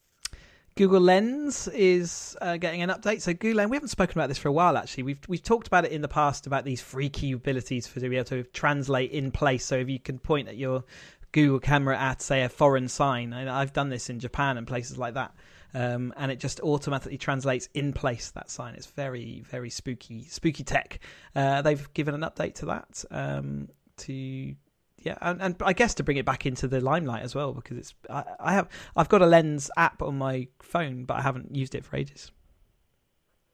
Google Lens is uh, getting an update. So Google Lens, we haven't spoken about this for a while. Actually, we've we've talked about it in the past about these freaky abilities for to be able to translate in place. So if you can point at your Google camera at say a foreign sign, and I've done this in Japan and places like that um, and it just automatically translates in place that sign. It's very very spooky spooky tech. Uh, they've given an update to that um, to yeah, and, and, I guess to bring it back into the limelight as well because it's I, I, have I've got a Lens app on my phone, but I haven't used it for ages.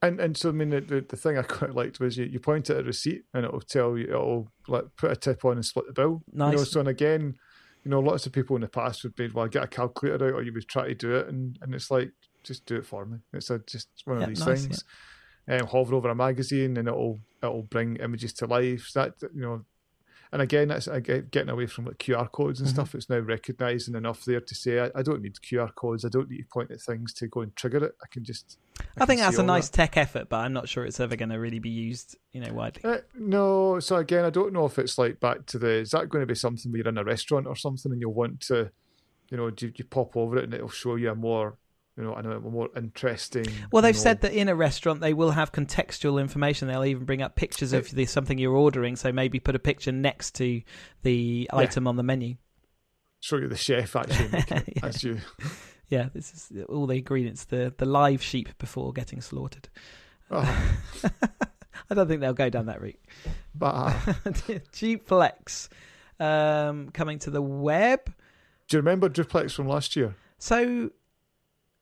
And and so I mean the, the, thing I quite liked was you, you point at a receipt and it'll tell you it'll like put a tip on and split the bill. Nice. You know, so and again, you know, lots of people in the past would be, well, get a calculator out, or you would try to do it, and, and it's like, just do it for me. It's a, just one of these nice, things. Yeah. Um, hover over a magazine, and it'll it'll bring images to life. So That you know, and again, that's again, getting away from like QR codes and mm-hmm. stuff. It's now recognising enough there to say, I, I, don't need QR codes. I don't need to point at things to go and trigger it. I can just. I, I think that's a nice that. tech effort, but I'm not sure it's ever going to really be used, you know, widely. Uh, no, so again, I don't know if it's like back to the. Is that going to be something where you're in a restaurant or something, and you'll want to, you know, you, you pop over it and it'll show you a more you know, a more interesting. Well, they've know, said that in a restaurant they will have contextual information. They'll even bring up pictures of the, something you're ordering. So maybe put a picture next to the yeah. item on the menu. show you the chef actually Yeah. as you. Yeah, this is all the ingredients. The the live sheep before getting slaughtered. Oh, I don't think they'll go down that route. but uh, Duplex um, coming to the web. do you remember Duplex from last year? So,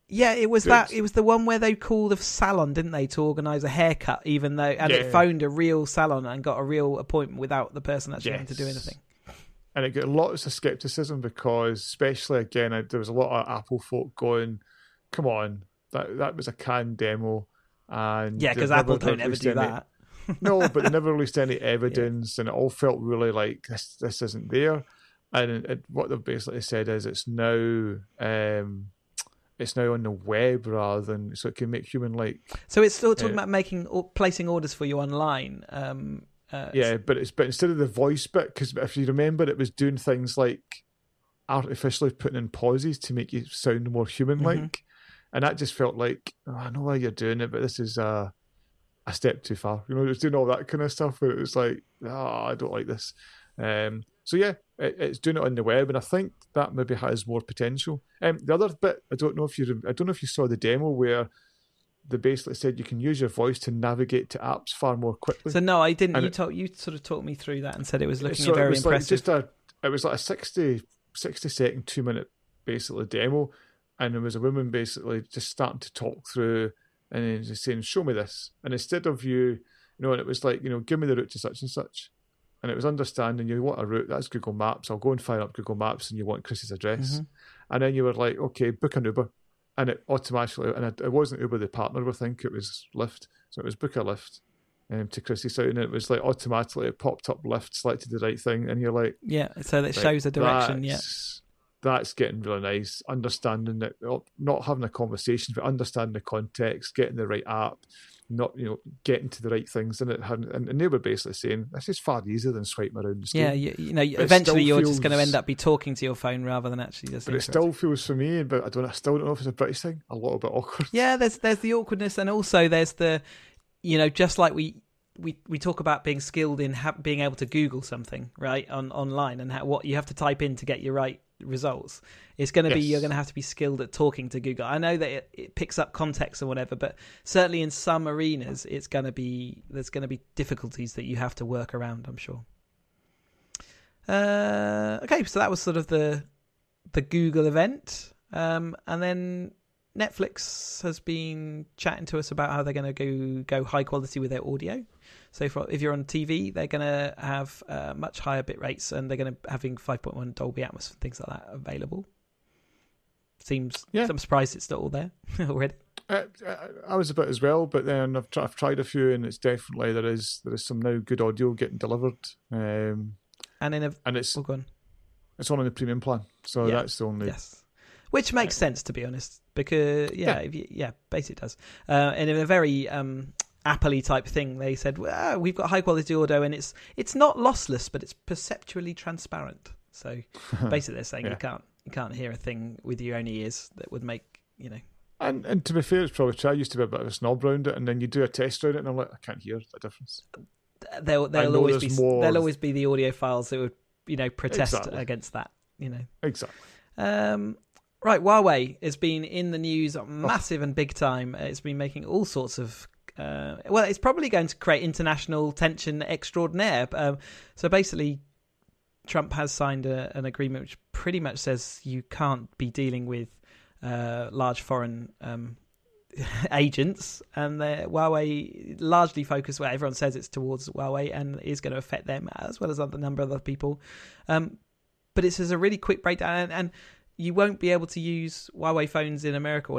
yeah, it was Good. that. It was the one where they called a salon, didn't they, to organise a haircut? Even though, and it phoned a real salon and got a real appointment without the person actually having to do anything. And it got lots of skepticism because, especially again, I, there was a lot of Apple folk going, "Come on, that that was a canned demo," and Yeah, because Apple don't ever do any- that. no, but they never released any evidence, and it all felt really like this this isn't there. And it, what they've basically said is it's now um, it's now on the web rather than so it can make human like So it's still talking Yeah. about making or placing orders for you online. Um, uh, yeah, but it's but instead of the voice bit, because if you remember, it was doing things like artificially putting in pauses to make you sound more human like, Mhm. and that just felt like oh, I know why you're doing it, but this is a a step too far. You know, it was doing all that kind of stuff where it was like, oh, I don't like this. Um, so yeah, it, it's doing it on the web, and I think that maybe has more potential. Um, the other bit, I don't know if you, I don't know if you saw the demo where they basically said you can use your voice to navigate to apps far more quickly. So no, I didn't. And You it- told you sort of talked me through that and said it was looking So very it was impressive. Like just a, it was like a 60, 60 second, two minute basically demo, and there was a woman basically just starting to talk through and then just saying, "Show me this," and instead of you, you know, and it was like, you know, give me the route to such and such, and it was understanding you want a route that's Google Maps. I'll go and fire up Google Maps, and you want Chris's address, Mhm. and then you were like, okay, book an Uber. And it automatically, and it, it wasn't Uber the partner, I think it was Lyft. So it was book a Lyft um, to Chrissy's site, and it was like automatically it popped up Lyft, selected the right thing, and you're like, Yeah, so that right, shows a direction. Yeah, that's, that's getting really nice. Understanding that, not having a conversation, but understanding the context, getting the right app, not you know getting to the right things, and it and, and they were basically saying this is far easier than swiping around the screen. yeah. You, you know, it eventually you're just going to feels- end up be talking to your phone rather than actually just. But it still feels for me, but I don't. I still don't know if it's a British thing. A little bit awkward. Yeah, there's there's the awkwardness, and also there's the, you know, just like we we we talk about being skilled in ha- being able to Google something right on online and how, what you have to type in to get your right results. It's going to be you're going to have to be skilled at talking to Google. I know that it, it picks up context or whatever, but certainly in some arenas, it's going to be there's going to be difficulties that you have to work around. I'm sure. Uh, okay, so that was sort of the the Google event, um, and then Netflix has been chatting to us about how they're going to go go high quality with their audio. So for, if you're on TV, they're going to have uh, much higher bit rates, and they're going to having 5.1 Dolby Atmos and things like that available. Seems, Yeah. I'm surprised it's not all there already. Uh, uh, I was a bit as well, but then I've, tr- I've tried a few, and it's definitely there is there is some now good audio getting delivered, um, And in a, and it's oh, go on. it's on in the premium plan, so Yeah. that's the only. Yes. Which makes sense to be honest, because yeah, Yeah. if you, yeah, basically it does. Uh, and in a very um, Apple type thing, they said, well, we've got high quality audio, and it's it's not lossless, but it's perceptually transparent. So basically, they're saying Yeah. you can't you can't hear a thing with your own ears that would make you know. And and to be fair, it's probably true. I used to be a bit of a snob around it, and then you do a test around it, and I'm like, I can't hear the difference. There'll there'll always be more- there'll always be the audio files that would you know protest Exactly. against that. You know. Exactly. Um, right, Huawei has been in the news massive and big time. It's been making all sorts of. Uh, well, it's probably going to create international tension extraordinaire. Um, so basically, Trump has signed a, an agreement which pretty much says you can't be dealing with uh, large foreign um, agents, and Huawei largely focused. where everyone says it's towards Huawei and is going to affect them as well as other number of other people. Um, but it says a really quick breakdown, and, and you won't be able to use Huawei phones in America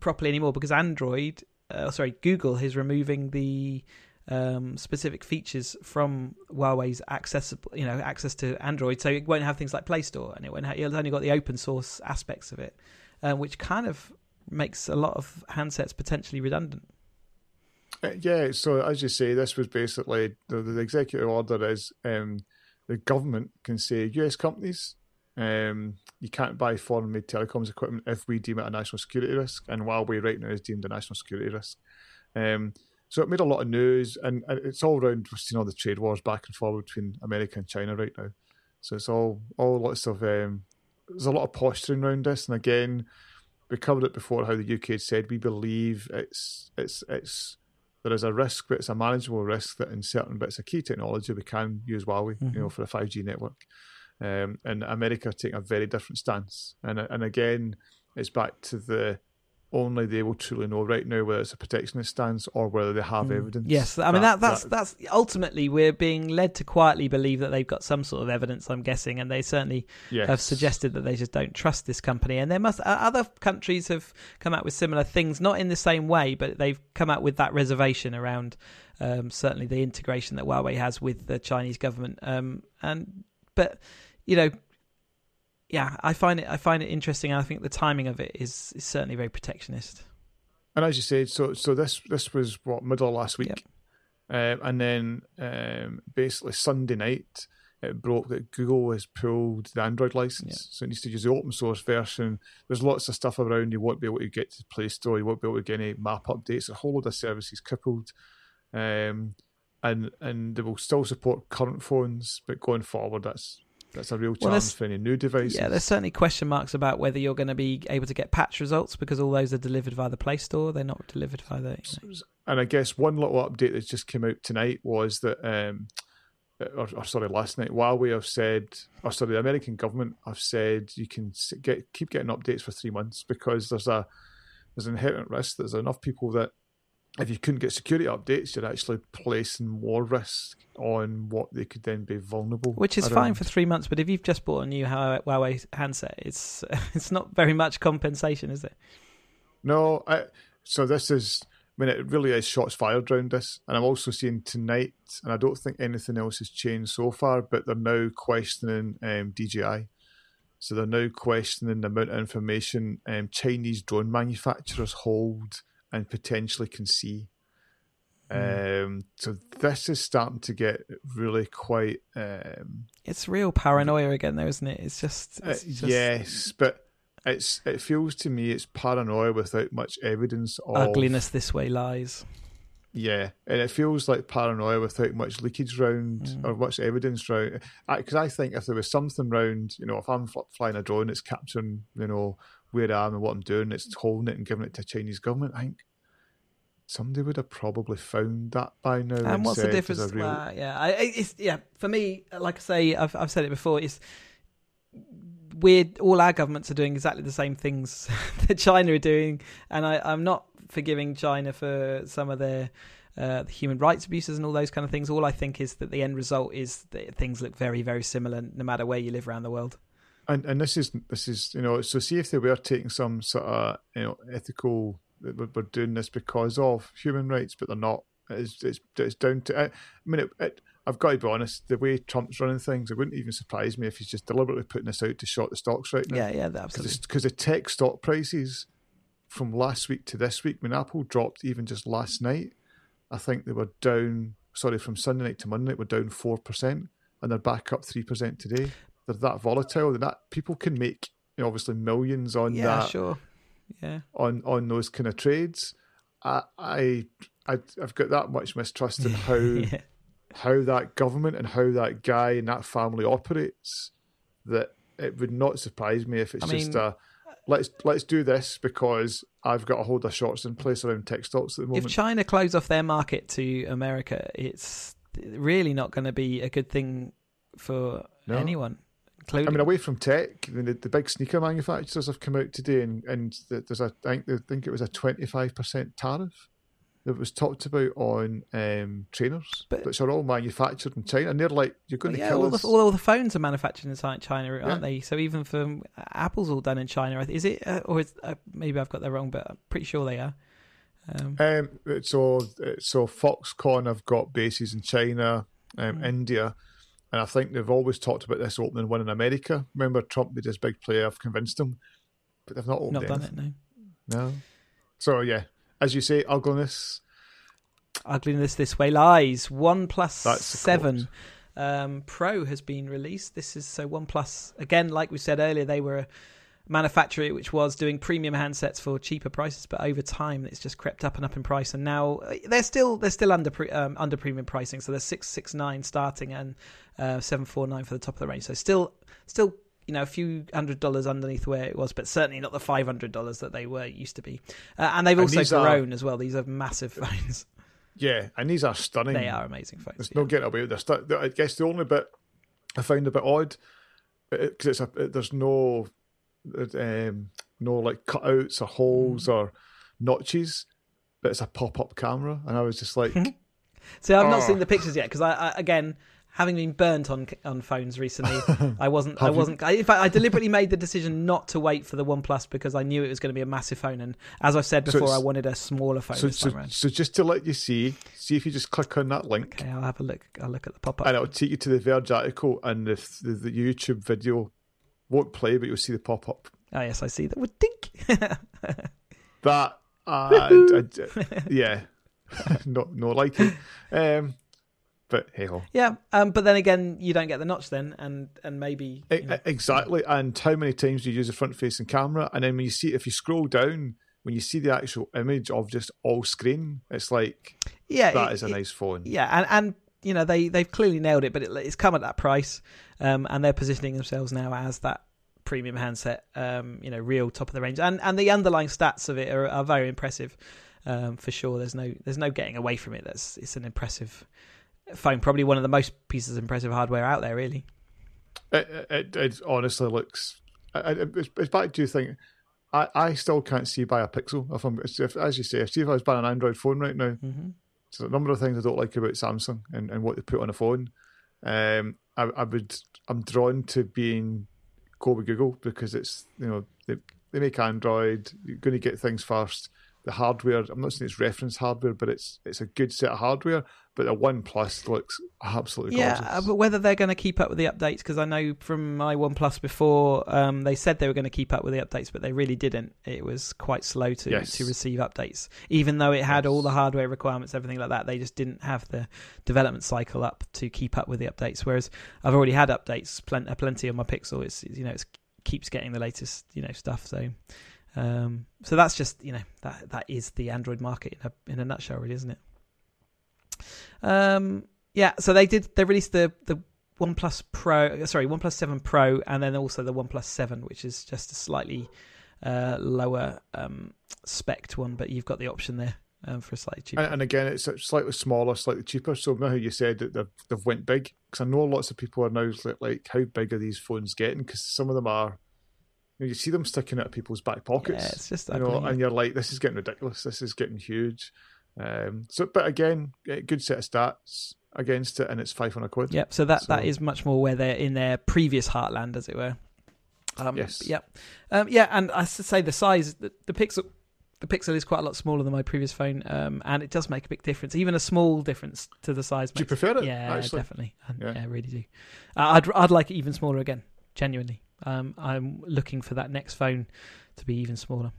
properly anymore because Android, uh, sorry, Google is removing the um, specific features from Huawei's accessible, you know, access to Android. So it won't have things like Play Store, and it won't. Have, it's only got the open source aspects of it, uh, which kind of makes a lot of handsets potentially redundant. Uh, yeah. So as you say, this was basically the, the executive order is um, the government can say U.S. companies. Um, you can't buy foreign-made telecoms equipment if we deem it a national security risk, and Huawei right now is deemed a national security risk. Um, so it made a lot of news, and, and it's all around. We're seeing all the trade wars back and forth between America and China right now. So it's all all lots of um, there's a lot of posturing around this, and again, we covered it before how the UK had said we believe it's it's it's there is a risk, but it's a manageable risk that in certain bits of key technology we can use Huawei, mm-hmm. you know, for a five G network. Um, and America taking a very different stance, and and again, it's back to the only they will truly know right now whether it's a protectionist stance or whether they have mm. evidence. Yes, I mean that, that's that, that's ultimately we're being led to quietly believe that they've got some sort of evidence. I'm guessing, and they certainly yes. have suggested that they just don't trust this company. And there must other countries have come out with similar things, not in the same way, but they've come out with that reservation around um, certainly the integration that Huawei has with the Chinese government. Um, and but you know yeah, I find it I find it interesting. I think the timing of it is, is certainly very protectionist. And as you said, so so this this was what middle of last week, yep. um, and then um, basically Sunday night it broke that Google has pulled the Android license, so it needs to use the open source version. There's lots of stuff around. You won't be able to get to the Play Store. You won't be able to get any map updates. A whole lot of services crippled, Um, and and they will still support current phones, but going forward, that's that's a real challenge well, for any new devices. Yeah, there's certainly question marks about whether you're going to be able to get patch results because all those are delivered via the Play Store. They're not delivered via the. You know. And I guess one little update that's just came out tonight was that, um, or, or, sorry, last night, Huawei have said, or sorry, the American government have said you can get keep getting updates for three months because there's a there's an inherent risk. There's enough people that if you couldn't get security updates, you're actually placing more risk on what they could then be vulnerable. Which is around. fine for three months, but if you've just bought a new Huawei handset, it's it's not very much compensation, is it? No, I, so this is. I mean, it really is shots fired around this, and I'm also seeing tonight, and I don't think anything else has changed so far, but they're now questioning um, DJI. So they're now questioning the amount of information um, Chinese drone manufacturers hold and potentially can see. Mm. Um, so this is starting to get really quite. Um, it's real paranoia again, though, isn't it? It's just, it's uh, yes, but it's it feels to me it's paranoia without much evidence of ugliness. This way lies. Yeah, and it feels like paranoia without much leakage round mm. or much evidence round. Because I, I, think if there was something round, you know, if I'm flying a drone, it's capturing, you know, where I am and what I'm doing, it's holding it and giving it to the Chinese government. I think somebody would have probably found that by now. And, and what's the difference? Real... Uh, yeah, I, it's yeah. For me, like I say, I've I've said it before. It's weird. All our governments are doing exactly the same things that China are doing, and I, I'm not forgiving China for some of their. Uh, the human rights abuses and all those kind of things. All I think is that the end result is that things look very, very similar, no matter where you live around the world. And and this is this is you know so see if they were taking some sort of you know ethical we're doing this because of human rights, but they're not. It's it's, it's down to. I mean, it, it, I've got to be honest. The way Trump's running things, it wouldn't even surprise me if he's just deliberately putting this out to short the stocks right now. Yeah, yeah, absolutely. Because the tech stock prices from last week to this week, when Apple dropped even just last night, I think they were down. Sorry, from Sunday night to Monday, we're down four percent, and they're back up three percent today. They're that volatile that people can make you know, obviously millions on yeah, that. Sure yeah. on on those kind of trades. I, I, I have got that much mistrust in how yeah. how that government and how that guy and that family operates that it would not surprise me if it's I just mean, a let's let's do this because I've got a hold of shorts in place around tech stocks at the moment. If China close off their market to America, it's really not going to be a good thing for no. anyone. I mean, away from tech, the, the, big sneaker manufacturers have come out today, and, and there's a I think, I think it was a 25% tariff that was talked about on um, trainers, but, which are all manufactured in China, and they're like, "You're going to kill all us." The, all, the phones are manufactured in China, aren't yeah. they? So even from Apple's all done in China. Is it, uh, or is, uh, maybe I've got that wrong, but I'm pretty sure they are. Um, um, so, so Foxconn have got bases in China, um, mm. India, and I think they've always talked about this opening one in America. Remember, Trump made his big play. I've convinced them, but they've not opened Not done it, no. No. So, yeah, as you say, ugliness. Ugliness this way lies. OnePlus seven um, Pro has been released. This is so OnePlus again, like we said earlier, they were manufacturer which was doing premium handsets for cheaper prices, but over time it's just crept up and up in price, and now uh, they're still they're still under pre, um, under premium pricing. So they're six six nine starting and uh, seven four nine for the top of the range. So still still you know a few hundred dollars underneath where it was, but certainly not the five hundred dollars that they were used to be. Uh, and they've And also these are- grown as well. These are massive phones. Yeah, and these are stunning. they are amazing phones. There's yeah. no getting away with this. I guess the only bit I found a bit odd because it's a it, there's no um, no like cutouts or holes Mm. or notches, but it's a pop up camera, and I was just like, See, I've not Oh. seen the pictures yet because I, I again. Having been burnt on on phones recently, I wasn't. I wasn't. I, in fact, I deliberately made the decision not to wait for the OnePlus because I knew it was going to be a massive phone. And as I've said So before, I wanted a smaller phone so, this so, time around. so just to let you see, see if you just click on that link, Okay, I'll have a look. I'll look at the pop up, and it'll take you to the Verge article, and the, the, the YouTube video won't play, but you'll see the pop up. Oh yes, I see that. Would dink. That, uh, I- I- yeah, not no like it. Um, but hey ho. yeah, um, but then again, you don't get the notch then, and and maybe you know, Exactly. And how many times do you use a front facing camera? And then when you see, if you scroll down, when you see the actual image of just all screen, it's like, yeah, that it- is a it- nice phone. Yeah, and and you know they they've clearly nailed it, but it, it's come at that price, um, and they're positioning themselves now as that premium handset, um, you know, real top of the range, and and the underlying stats of it are, are very impressive, um, for sure. There's no there's no getting away from it. That's it's an impressive phone, probably one of the most pieces of impressive hardware out there, really. It, it, it honestly looks, it's, it's back to you think, I, I still can't see by a pixel. If I'm, if, as you say, if, see if I was buying an Android phone right now, hmm So a number of things I don't like about Samsung and, and what they put on a phone. Um, I, I would I'm drawn to being go with Google because it's you know they they make Android. You're going to get things first. The hardware. I'm not saying it's reference hardware, but it's it's a good set of hardware. But the OnePlus looks absolutely Yeah, gorgeous. uh, but whether they're going to keep up with the updates, because I know from my OnePlus before, um, they said they were going to keep up with the updates, but they really didn't. It was quite slow to Yes. to receive updates, even though it had all the hardware requirements, everything like that. They just didn't have the development cycle up to keep up with the updates. Whereas I've already had updates, plenty, plenty on my Pixel. It's you know it keeps getting the latest you know stuff. So. Um, so that's just you know that that is the Android market in a in a nutshell, really, isn't it? Um, yeah, so they did. They released the the OnePlus Pro, sorry, OnePlus Seven Pro, and then also the OnePlus Seven, which is just a slightly uh, lower um, spec one, but you've got the option there um, for a slightly cheaper. And, and again, it's slightly smaller, slightly cheaper. So now you said that they've, they've went big, because I know lots of people are now like, like how big are these phones getting? Because some of them are, you, know, you see them sticking out of people's back pockets. yeah, it's just you know, and you're like, this is getting ridiculous. This is getting huge. Um, so, but again, good set of stats against it, and it's five hundred quid. Yep. So that that So- is much more where they're in their previous heartland, as it were. Um, Yes. Yep. Um, yeah, and I say the size, the, the pixel, the pixel is quite a lot smaller than my previous phone, um, and it does make a big difference. Even a small difference to the size. Do you prefer it? Yeah, actually? definitely. I, Yeah. yeah. I really do. Uh, I'd I'd like it even smaller again. Genuinely, um, I'm looking for that next phone to be even smaller.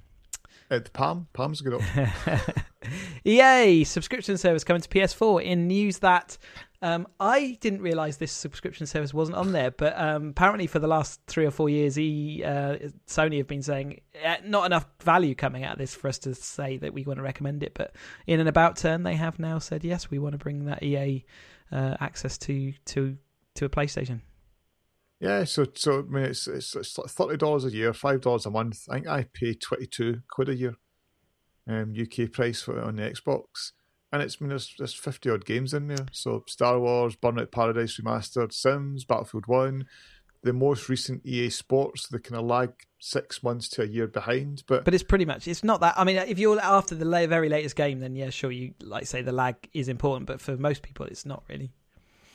Uh, the Palm, Palm's good. EA subscription service coming to PS4 in news that um, I didn't realize this subscription service wasn't on there, but um, apparently for the last three or four years, e, uh, Sony have been saying uh, not enough value coming out of this for us to say that we want to recommend it. But in an about turn, they have now said yes, we want to bring that EA uh, access to to to a PlayStation. Yeah, so so I mean, it's it's, it's thirty dollars a year, five dollars a month. I think I pay twenty two quid a year, um, UK price for on the Xbox, and it's I mean there's there's fifty odd games in there. So Star Wars, Burnout Paradise Remastered, Sims, Battlefield One, the most recent EA Sports. They kind of lag six months to a year behind, but, But it's pretty much it's not that. I mean, if you're after the very latest game, then yeah, sure, you like say the lag is important, but for most people, it's not really.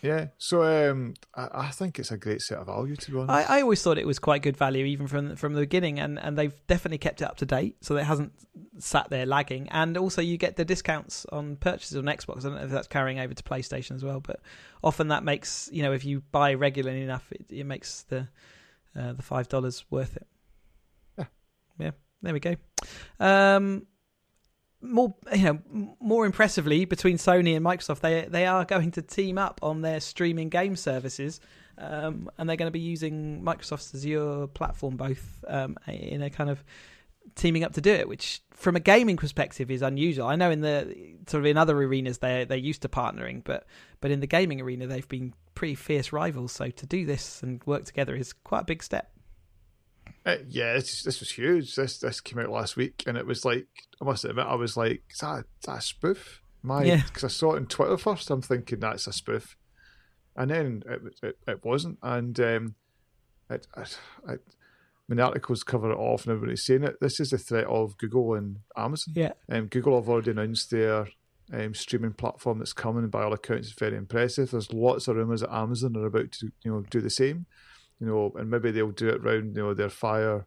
Yeah. So um, I, I think it's a great set of value to be honest. I, I always thought it was quite good value, even from from the beginning, and, and they've definitely kept it up to date, so it hasn't sat there lagging. And also, you get the discounts on purchases on Xbox. I don't know if that's carrying over to PlayStation as well, but often that makes you know if you buy regularly enough, it, it makes the uh, the five dollars worth it. Yeah. yeah. There we go. Um, more you know more impressively between Sony and Microsoft they they are going to team up on their streaming game services um, and they're going to be using Microsoft's Azure platform both um, in a kind of teaming up to do it, which from a gaming perspective is unusual. I know in the sort of in other arenas they they're used to partnering, but but in the gaming arena they've been pretty fierce rivals. So to do this and work together is quite a big step. Uh, yeah, this, this was huge. This this came out last week, and it was like I must admit, I was like, "Is that, is that a spoof?" My, because yeah. I saw it on Twitter first. I'm thinking that's a spoof, and then it it, it wasn't. And um, it, it, it when the articles cover it off and everybody's saying it, this is the threat of Google and Amazon. Yeah. Um, Google have already announced their um, streaming platform that's coming. By all accounts, it's very impressive. There's lots of rumours that Amazon are about to, you know, do the same. You know, and maybe they'll do it around, you know, their Fire,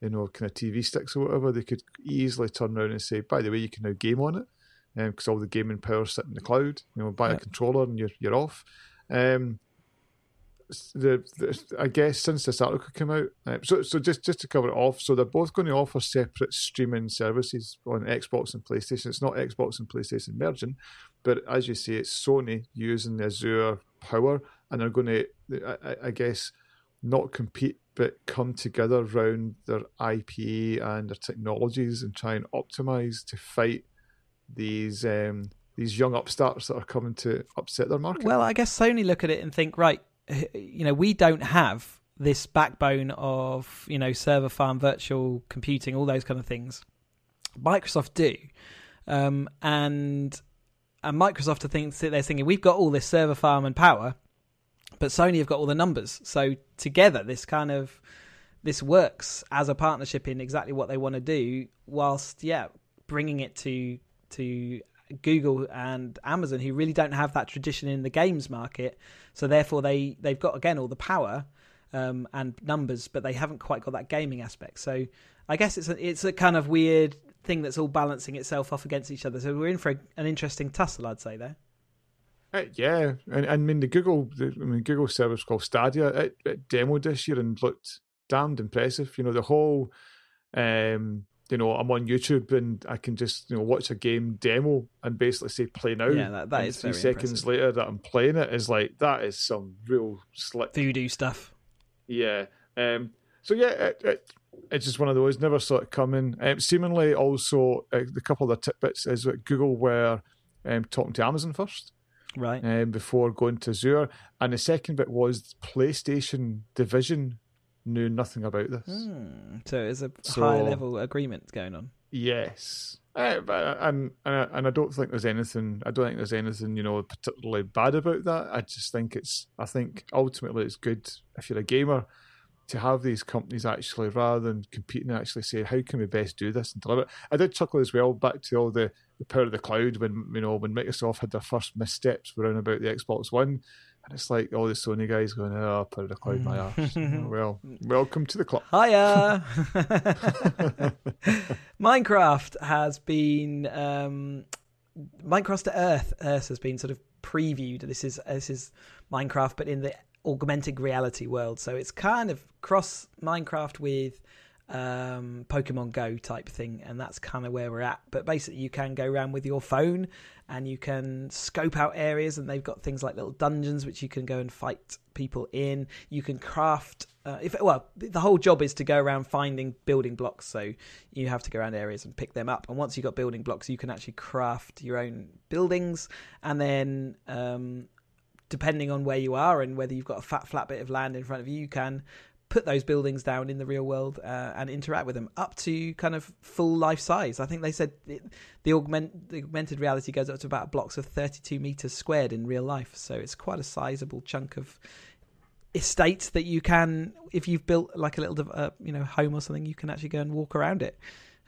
you know, kind of TV sticks or whatever. They could easily turn around and say, by the way, you can now game on it, because um, all the gaming power sit in the cloud. You know, buy yeah. a controller and you're you're off. Um, the, the, I guess since this article came out, uh, so so just just to cover it off, so they're both going to offer separate streaming services on Xbox and PlayStation. It's not Xbox and PlayStation merging, but as you say, it's Sony using the Azure power, and they're going to, I, I guess, not compete but come together around their IP and their technologies and try and optimize to fight these um, these young upstarts that are coming to upset their market. Well, I guess Sony look at it and think, right, you know, we don't have this backbone of you know server farm, virtual computing, all those kind of things. Microsoft do, um, and and Microsoft are thinking they're thinking we've got all this server farm and power, but Sony have got all the numbers. So together, this kind of this works as a partnership in exactly what they want to do, whilst yeah, bringing it to to Google and Amazon, who really don't have that tradition in the games market. So therefore, they they've got again all the power um, and numbers, but they haven't quite got that gaming aspect. So I guess it's a, it's a kind of weird thing that's all balancing itself off against each other. So we're in for a, an interesting tussle, I'd say there. Uh, yeah, and, and I mean the Google, the, I mean Google service called Stadia, it, it demoed this year and looked damned impressive. You know the whole um, you know, I'm on YouTube and I can just you know watch a game demo and basically say play now. Yeah, that, that is three seconds impressive. later that I'm playing it is like that is some real slick voodoo stuff. Yeah. Um. So yeah, it, it, it's just one of those. Never saw it coming. Um, seemingly, also uh, the couple of the tidbits is that Google were um, talking to Amazon first, right, um, before going to Azure, and the second bit was PlayStation division knew nothing about this. Mm, so it's a so, high level agreement going on. Yes. Uh, but, and, and and I don't think there's anything. I don't think there's anything you know particularly bad about that. I just think it's. I think ultimately it's good if you're a gamer to have these companies actually rather than competing actually say how can we best do this and deliver it. I did chuckle as well back to all the, the power of the cloud when you know when Microsoft had their first missteps around about the Xbox One and it's like all the Sony guys going, "Oh, put it a cloud my ass." well, welcome to the club. Hiya. Minecraft has been um, Minecraft to Earth. Earth has been sort of previewed. This is this is Minecraft, but in the augmented reality world. So it's kind of cross Minecraft with um, Pokemon Go type thing, and that's kind of where we're at. But basically, you can go around with your phone and you can scope out areas, and they've got things like little dungeons which you can go and fight people in. You can craft. Uh, if well, the whole job is to go around finding building blocks. So you have to go around areas and pick them up. And once you've got building blocks, you can actually craft your own buildings, and then um, depending on where you are and whether you've got a fat flat bit of land in front of you, you can put those buildings down in the real world uh, and interact with them up to kind of full life size. I think they said it, the augment the augmented reality goes up to about blocks of 32 meters squared in real life, so it's quite a sizable chunk of estate that you can, if you've built like a little uh, you know home or something, you can actually go and walk around it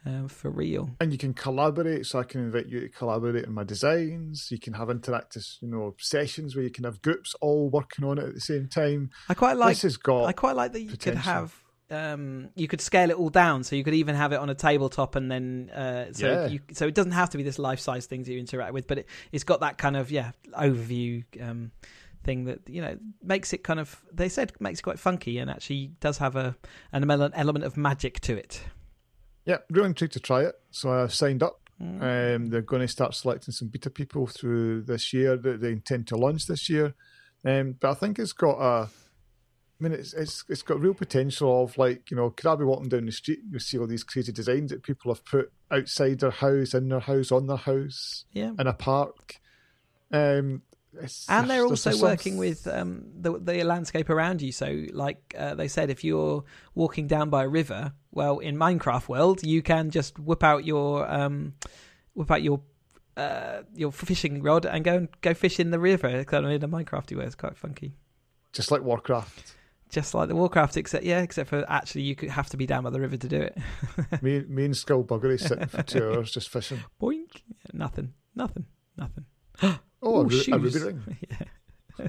um, for real. And you can collaborate, so I can invite you to collaborate in my designs. You can have interactive, you know, sessions where you can have groups all working on it at the same time. I quite like. This has got. I quite like that you potential. could have. Um, you could scale it all down, so you could even have it on a tabletop, and then uh, so yeah. you, so it doesn't have to be this life size things you interact with, but it, it's got that kind of yeah overview. Um, thing that you know makes it kind of they said makes it quite funky and actually does have a an element of magic to it. Yeah, really intrigued to try it. So I've signed up. Mm. Um, they're going to start selecting some beta people through this year that they intend to launch this year. Um, but I think it's got a I mean, it's it's it's got real potential of like you know, could I be walking down the street and you see all these crazy designs that people have put outside their house, in their house, on their house, Yeah. in a park. Um, it's, And they're also working some- with um, the the landscape around you. So, like uh, they said, if you're walking down by a river, well, in Minecraft world, you can just whip out your um, whip out your uh, your fishing rod and go and go fish in the river, kind of in a Minecrafty way. It's quite funky, just like Warcraft. just like the Warcraft, except yeah, except for actually you could have to be down by the river to do it. me, me and Skullbuggery sitting for two hours just fishing. Boink, nothing, nothing, nothing. Oh, Ooh, a ruby ring. yeah.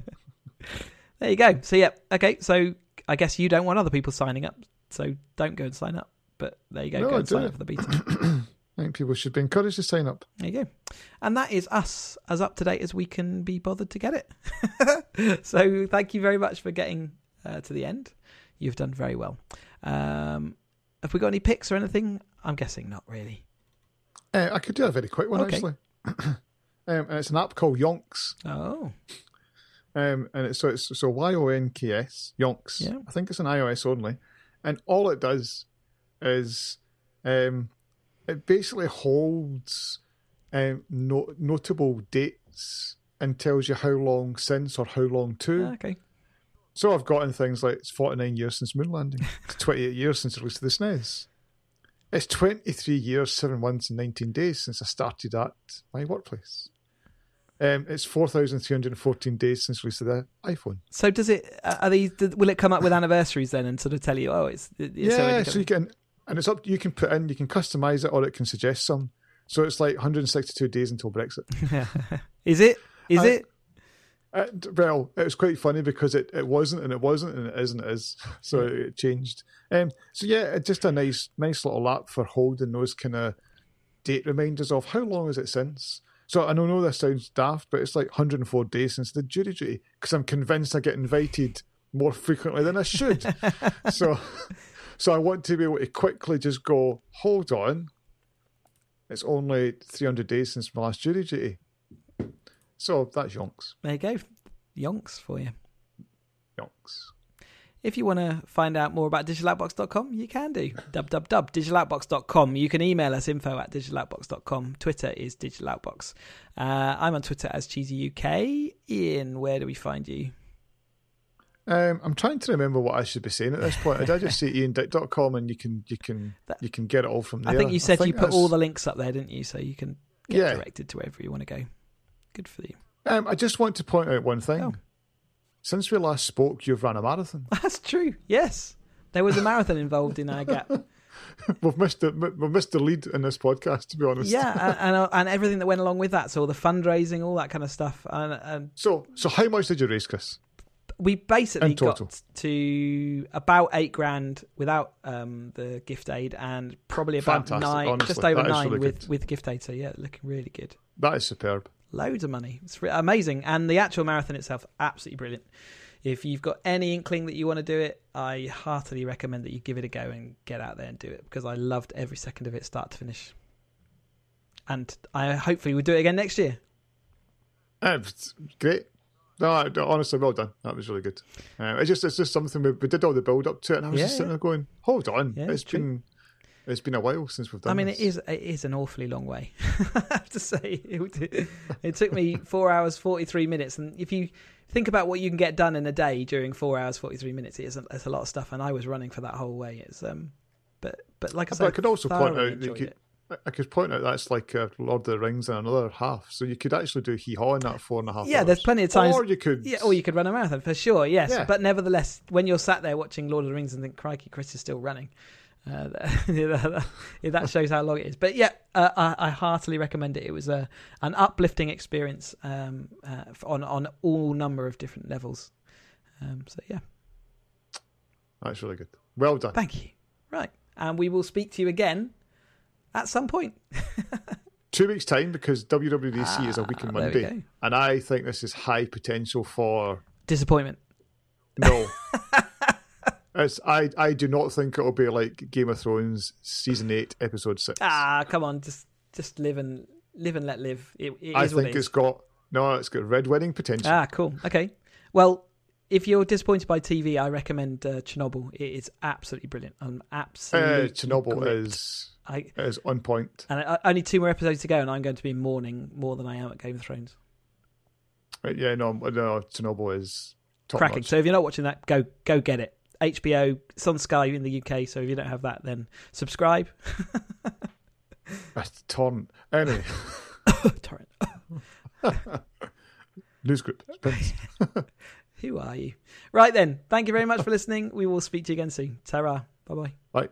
there you go. So yeah, okay. So I guess you don't want other people signing up, so don't go and sign up. But there you go. No, go I and sign up for the beta. I think people should be encouraged to sign up. there you go. And that is us as up to date as we can be bothered to get it. so thank you very much for getting uh, to the end. You've done very well. Um, have we got any picks or anything? I'm guessing not really. Uh, I could do a very quick one Okay. actually. um, and it's an app called Yonks. Oh, Um, and it's so it's so Y O N K S Yonks. Yeah. I think it's an iOS only, and all it does is um, it basically holds um, no- notable dates and tells you how long since or how long to. okay. So I've gotten things like it's 49 years since moon landing, it's 28 years since the release of the SNES. It's 23 years, 7 months, and 19 days since I started at my workplace. Um, it's 4,314 days since release of the iPhone. So does it? uh, Are these? Will it come up with anniversaries then, and sort of tell you? Oh, it's it's Yeah, already so you can, and it's up. You can put in, you can customize it, or it can suggest some. So it's like 162 days until Brexit. is it? Is I- it? Uh, well, it was quite funny because it, it wasn't and it wasn't and it is and it is. So it changed. Um, so yeah, just a nice nice little app for holding those kind of date reminders of how long is it since. So I know this sounds daft, but it's like 104 days since the jury duty because I'm convinced I get invited more frequently than I should. so so I want to be able to quickly just go, hold on, it's only 300 days since my last jury duty. So that's yonks. There you go, yonks for you. Yonks. If you want to find out more about digitaloutbox.com, you can do. www.digitaloutbox.com. You can email us info at digitaloutbox.com. Twitter is digitaloutbox. Uh, I'm on Twitter as Cheesy UK. Ian, where do we find you? Um, I'm trying to remember what I should be saying at this point. Did I just say iandick.com and you can you can That- you can get it all from there? I think you said you think put all the links up there, didn't you? So you can get Yeah. directed to wherever you want to go. Good for you. Um, I just want to point out one thing. Oh. Since we last spoke, you've run a marathon. That's true. Yes. There was a marathon involved in our gap. we've missed the we've missed the lead in this podcast, to be honest. Yeah, and, and and everything that went along with that. So the fundraising, all that kind of stuff. And, and So so how much did you raise, Chris? we basically got to about eight grand without um, the gift aid, and probably about Fantastic, nine, honestly. just over nine really with good. with gift aid. So yeah, looking really good. That is superb. Loads of money. It's amazing, and the actual marathon itself, absolutely brilliant. If you've got any inkling that you want to do it, I heartily recommend that you give it a go and get out there and do it because I loved every second of it, start to finish. And I hopefully will do it again next year. Uh, great. No, honestly, well done. That was really good. Uh, it's just it's just something we, we did all the build up to it, and I was Yeah, just sitting yeah. there going, "Hold on, Yeah, it's it's true. been it's been a while since we've done." I mean, this. it is it is an awfully long way. I have to say, it, it took me four hours forty three minutes, and if you think about what you can get done in a day during four hours forty three minutes, it is a, it's a lot of stuff. And I was running for that whole way. It's um, but but like I said, I could also point out could, it. I could point out that's like uh, Lord of the Rings and another half, so you could actually do hee haw in that four and a half. Yeah, hours. there's plenty of times. Or you could, Yeah, or you could run a marathon for sure. Yes, Yeah. but nevertheless, when you're sat there watching Lord of the Rings and think, "Crikey, Chris is still running," uh, that that shows how long it is. But yeah, uh, I, I heartily recommend it. It was a an uplifting experience um, uh, on on all number of different levels. Um, so yeah, that's really good. Well done. thank you. Right, and we will speak to you again at some point. Two weeks time because WWDC is a week on Ah, there we Monday, and I think this is high potential for Disappointment. no. It's, I I do not think it'll be like Game of Thrones season eight episode six. Ah, come on, just just live and live and let live. It, it I think it it's got no, it's got red wedding potential. Ah, cool. Okay. Well, if you're disappointed by TV, I recommend uh, Chernobyl. It is absolutely brilliant. I'm absolutely Uh, Chernobyl gripped. is I, is on point. and I, only two more episodes to go, and I'm going to be mourning more than I am at Game of Thrones. Uh, Yeah, no, no, Chernobyl is top Cracking. notch. So if you're not watching that, go go get it. HBO. It's on Sky in the UK. So if you don't have that, then subscribe. That's torrent. Anyway. torrent. News script. Who are you? Right then. Thank you very much for listening. We will speak to you again soon. Ta-ra. Bye-bye. Bye.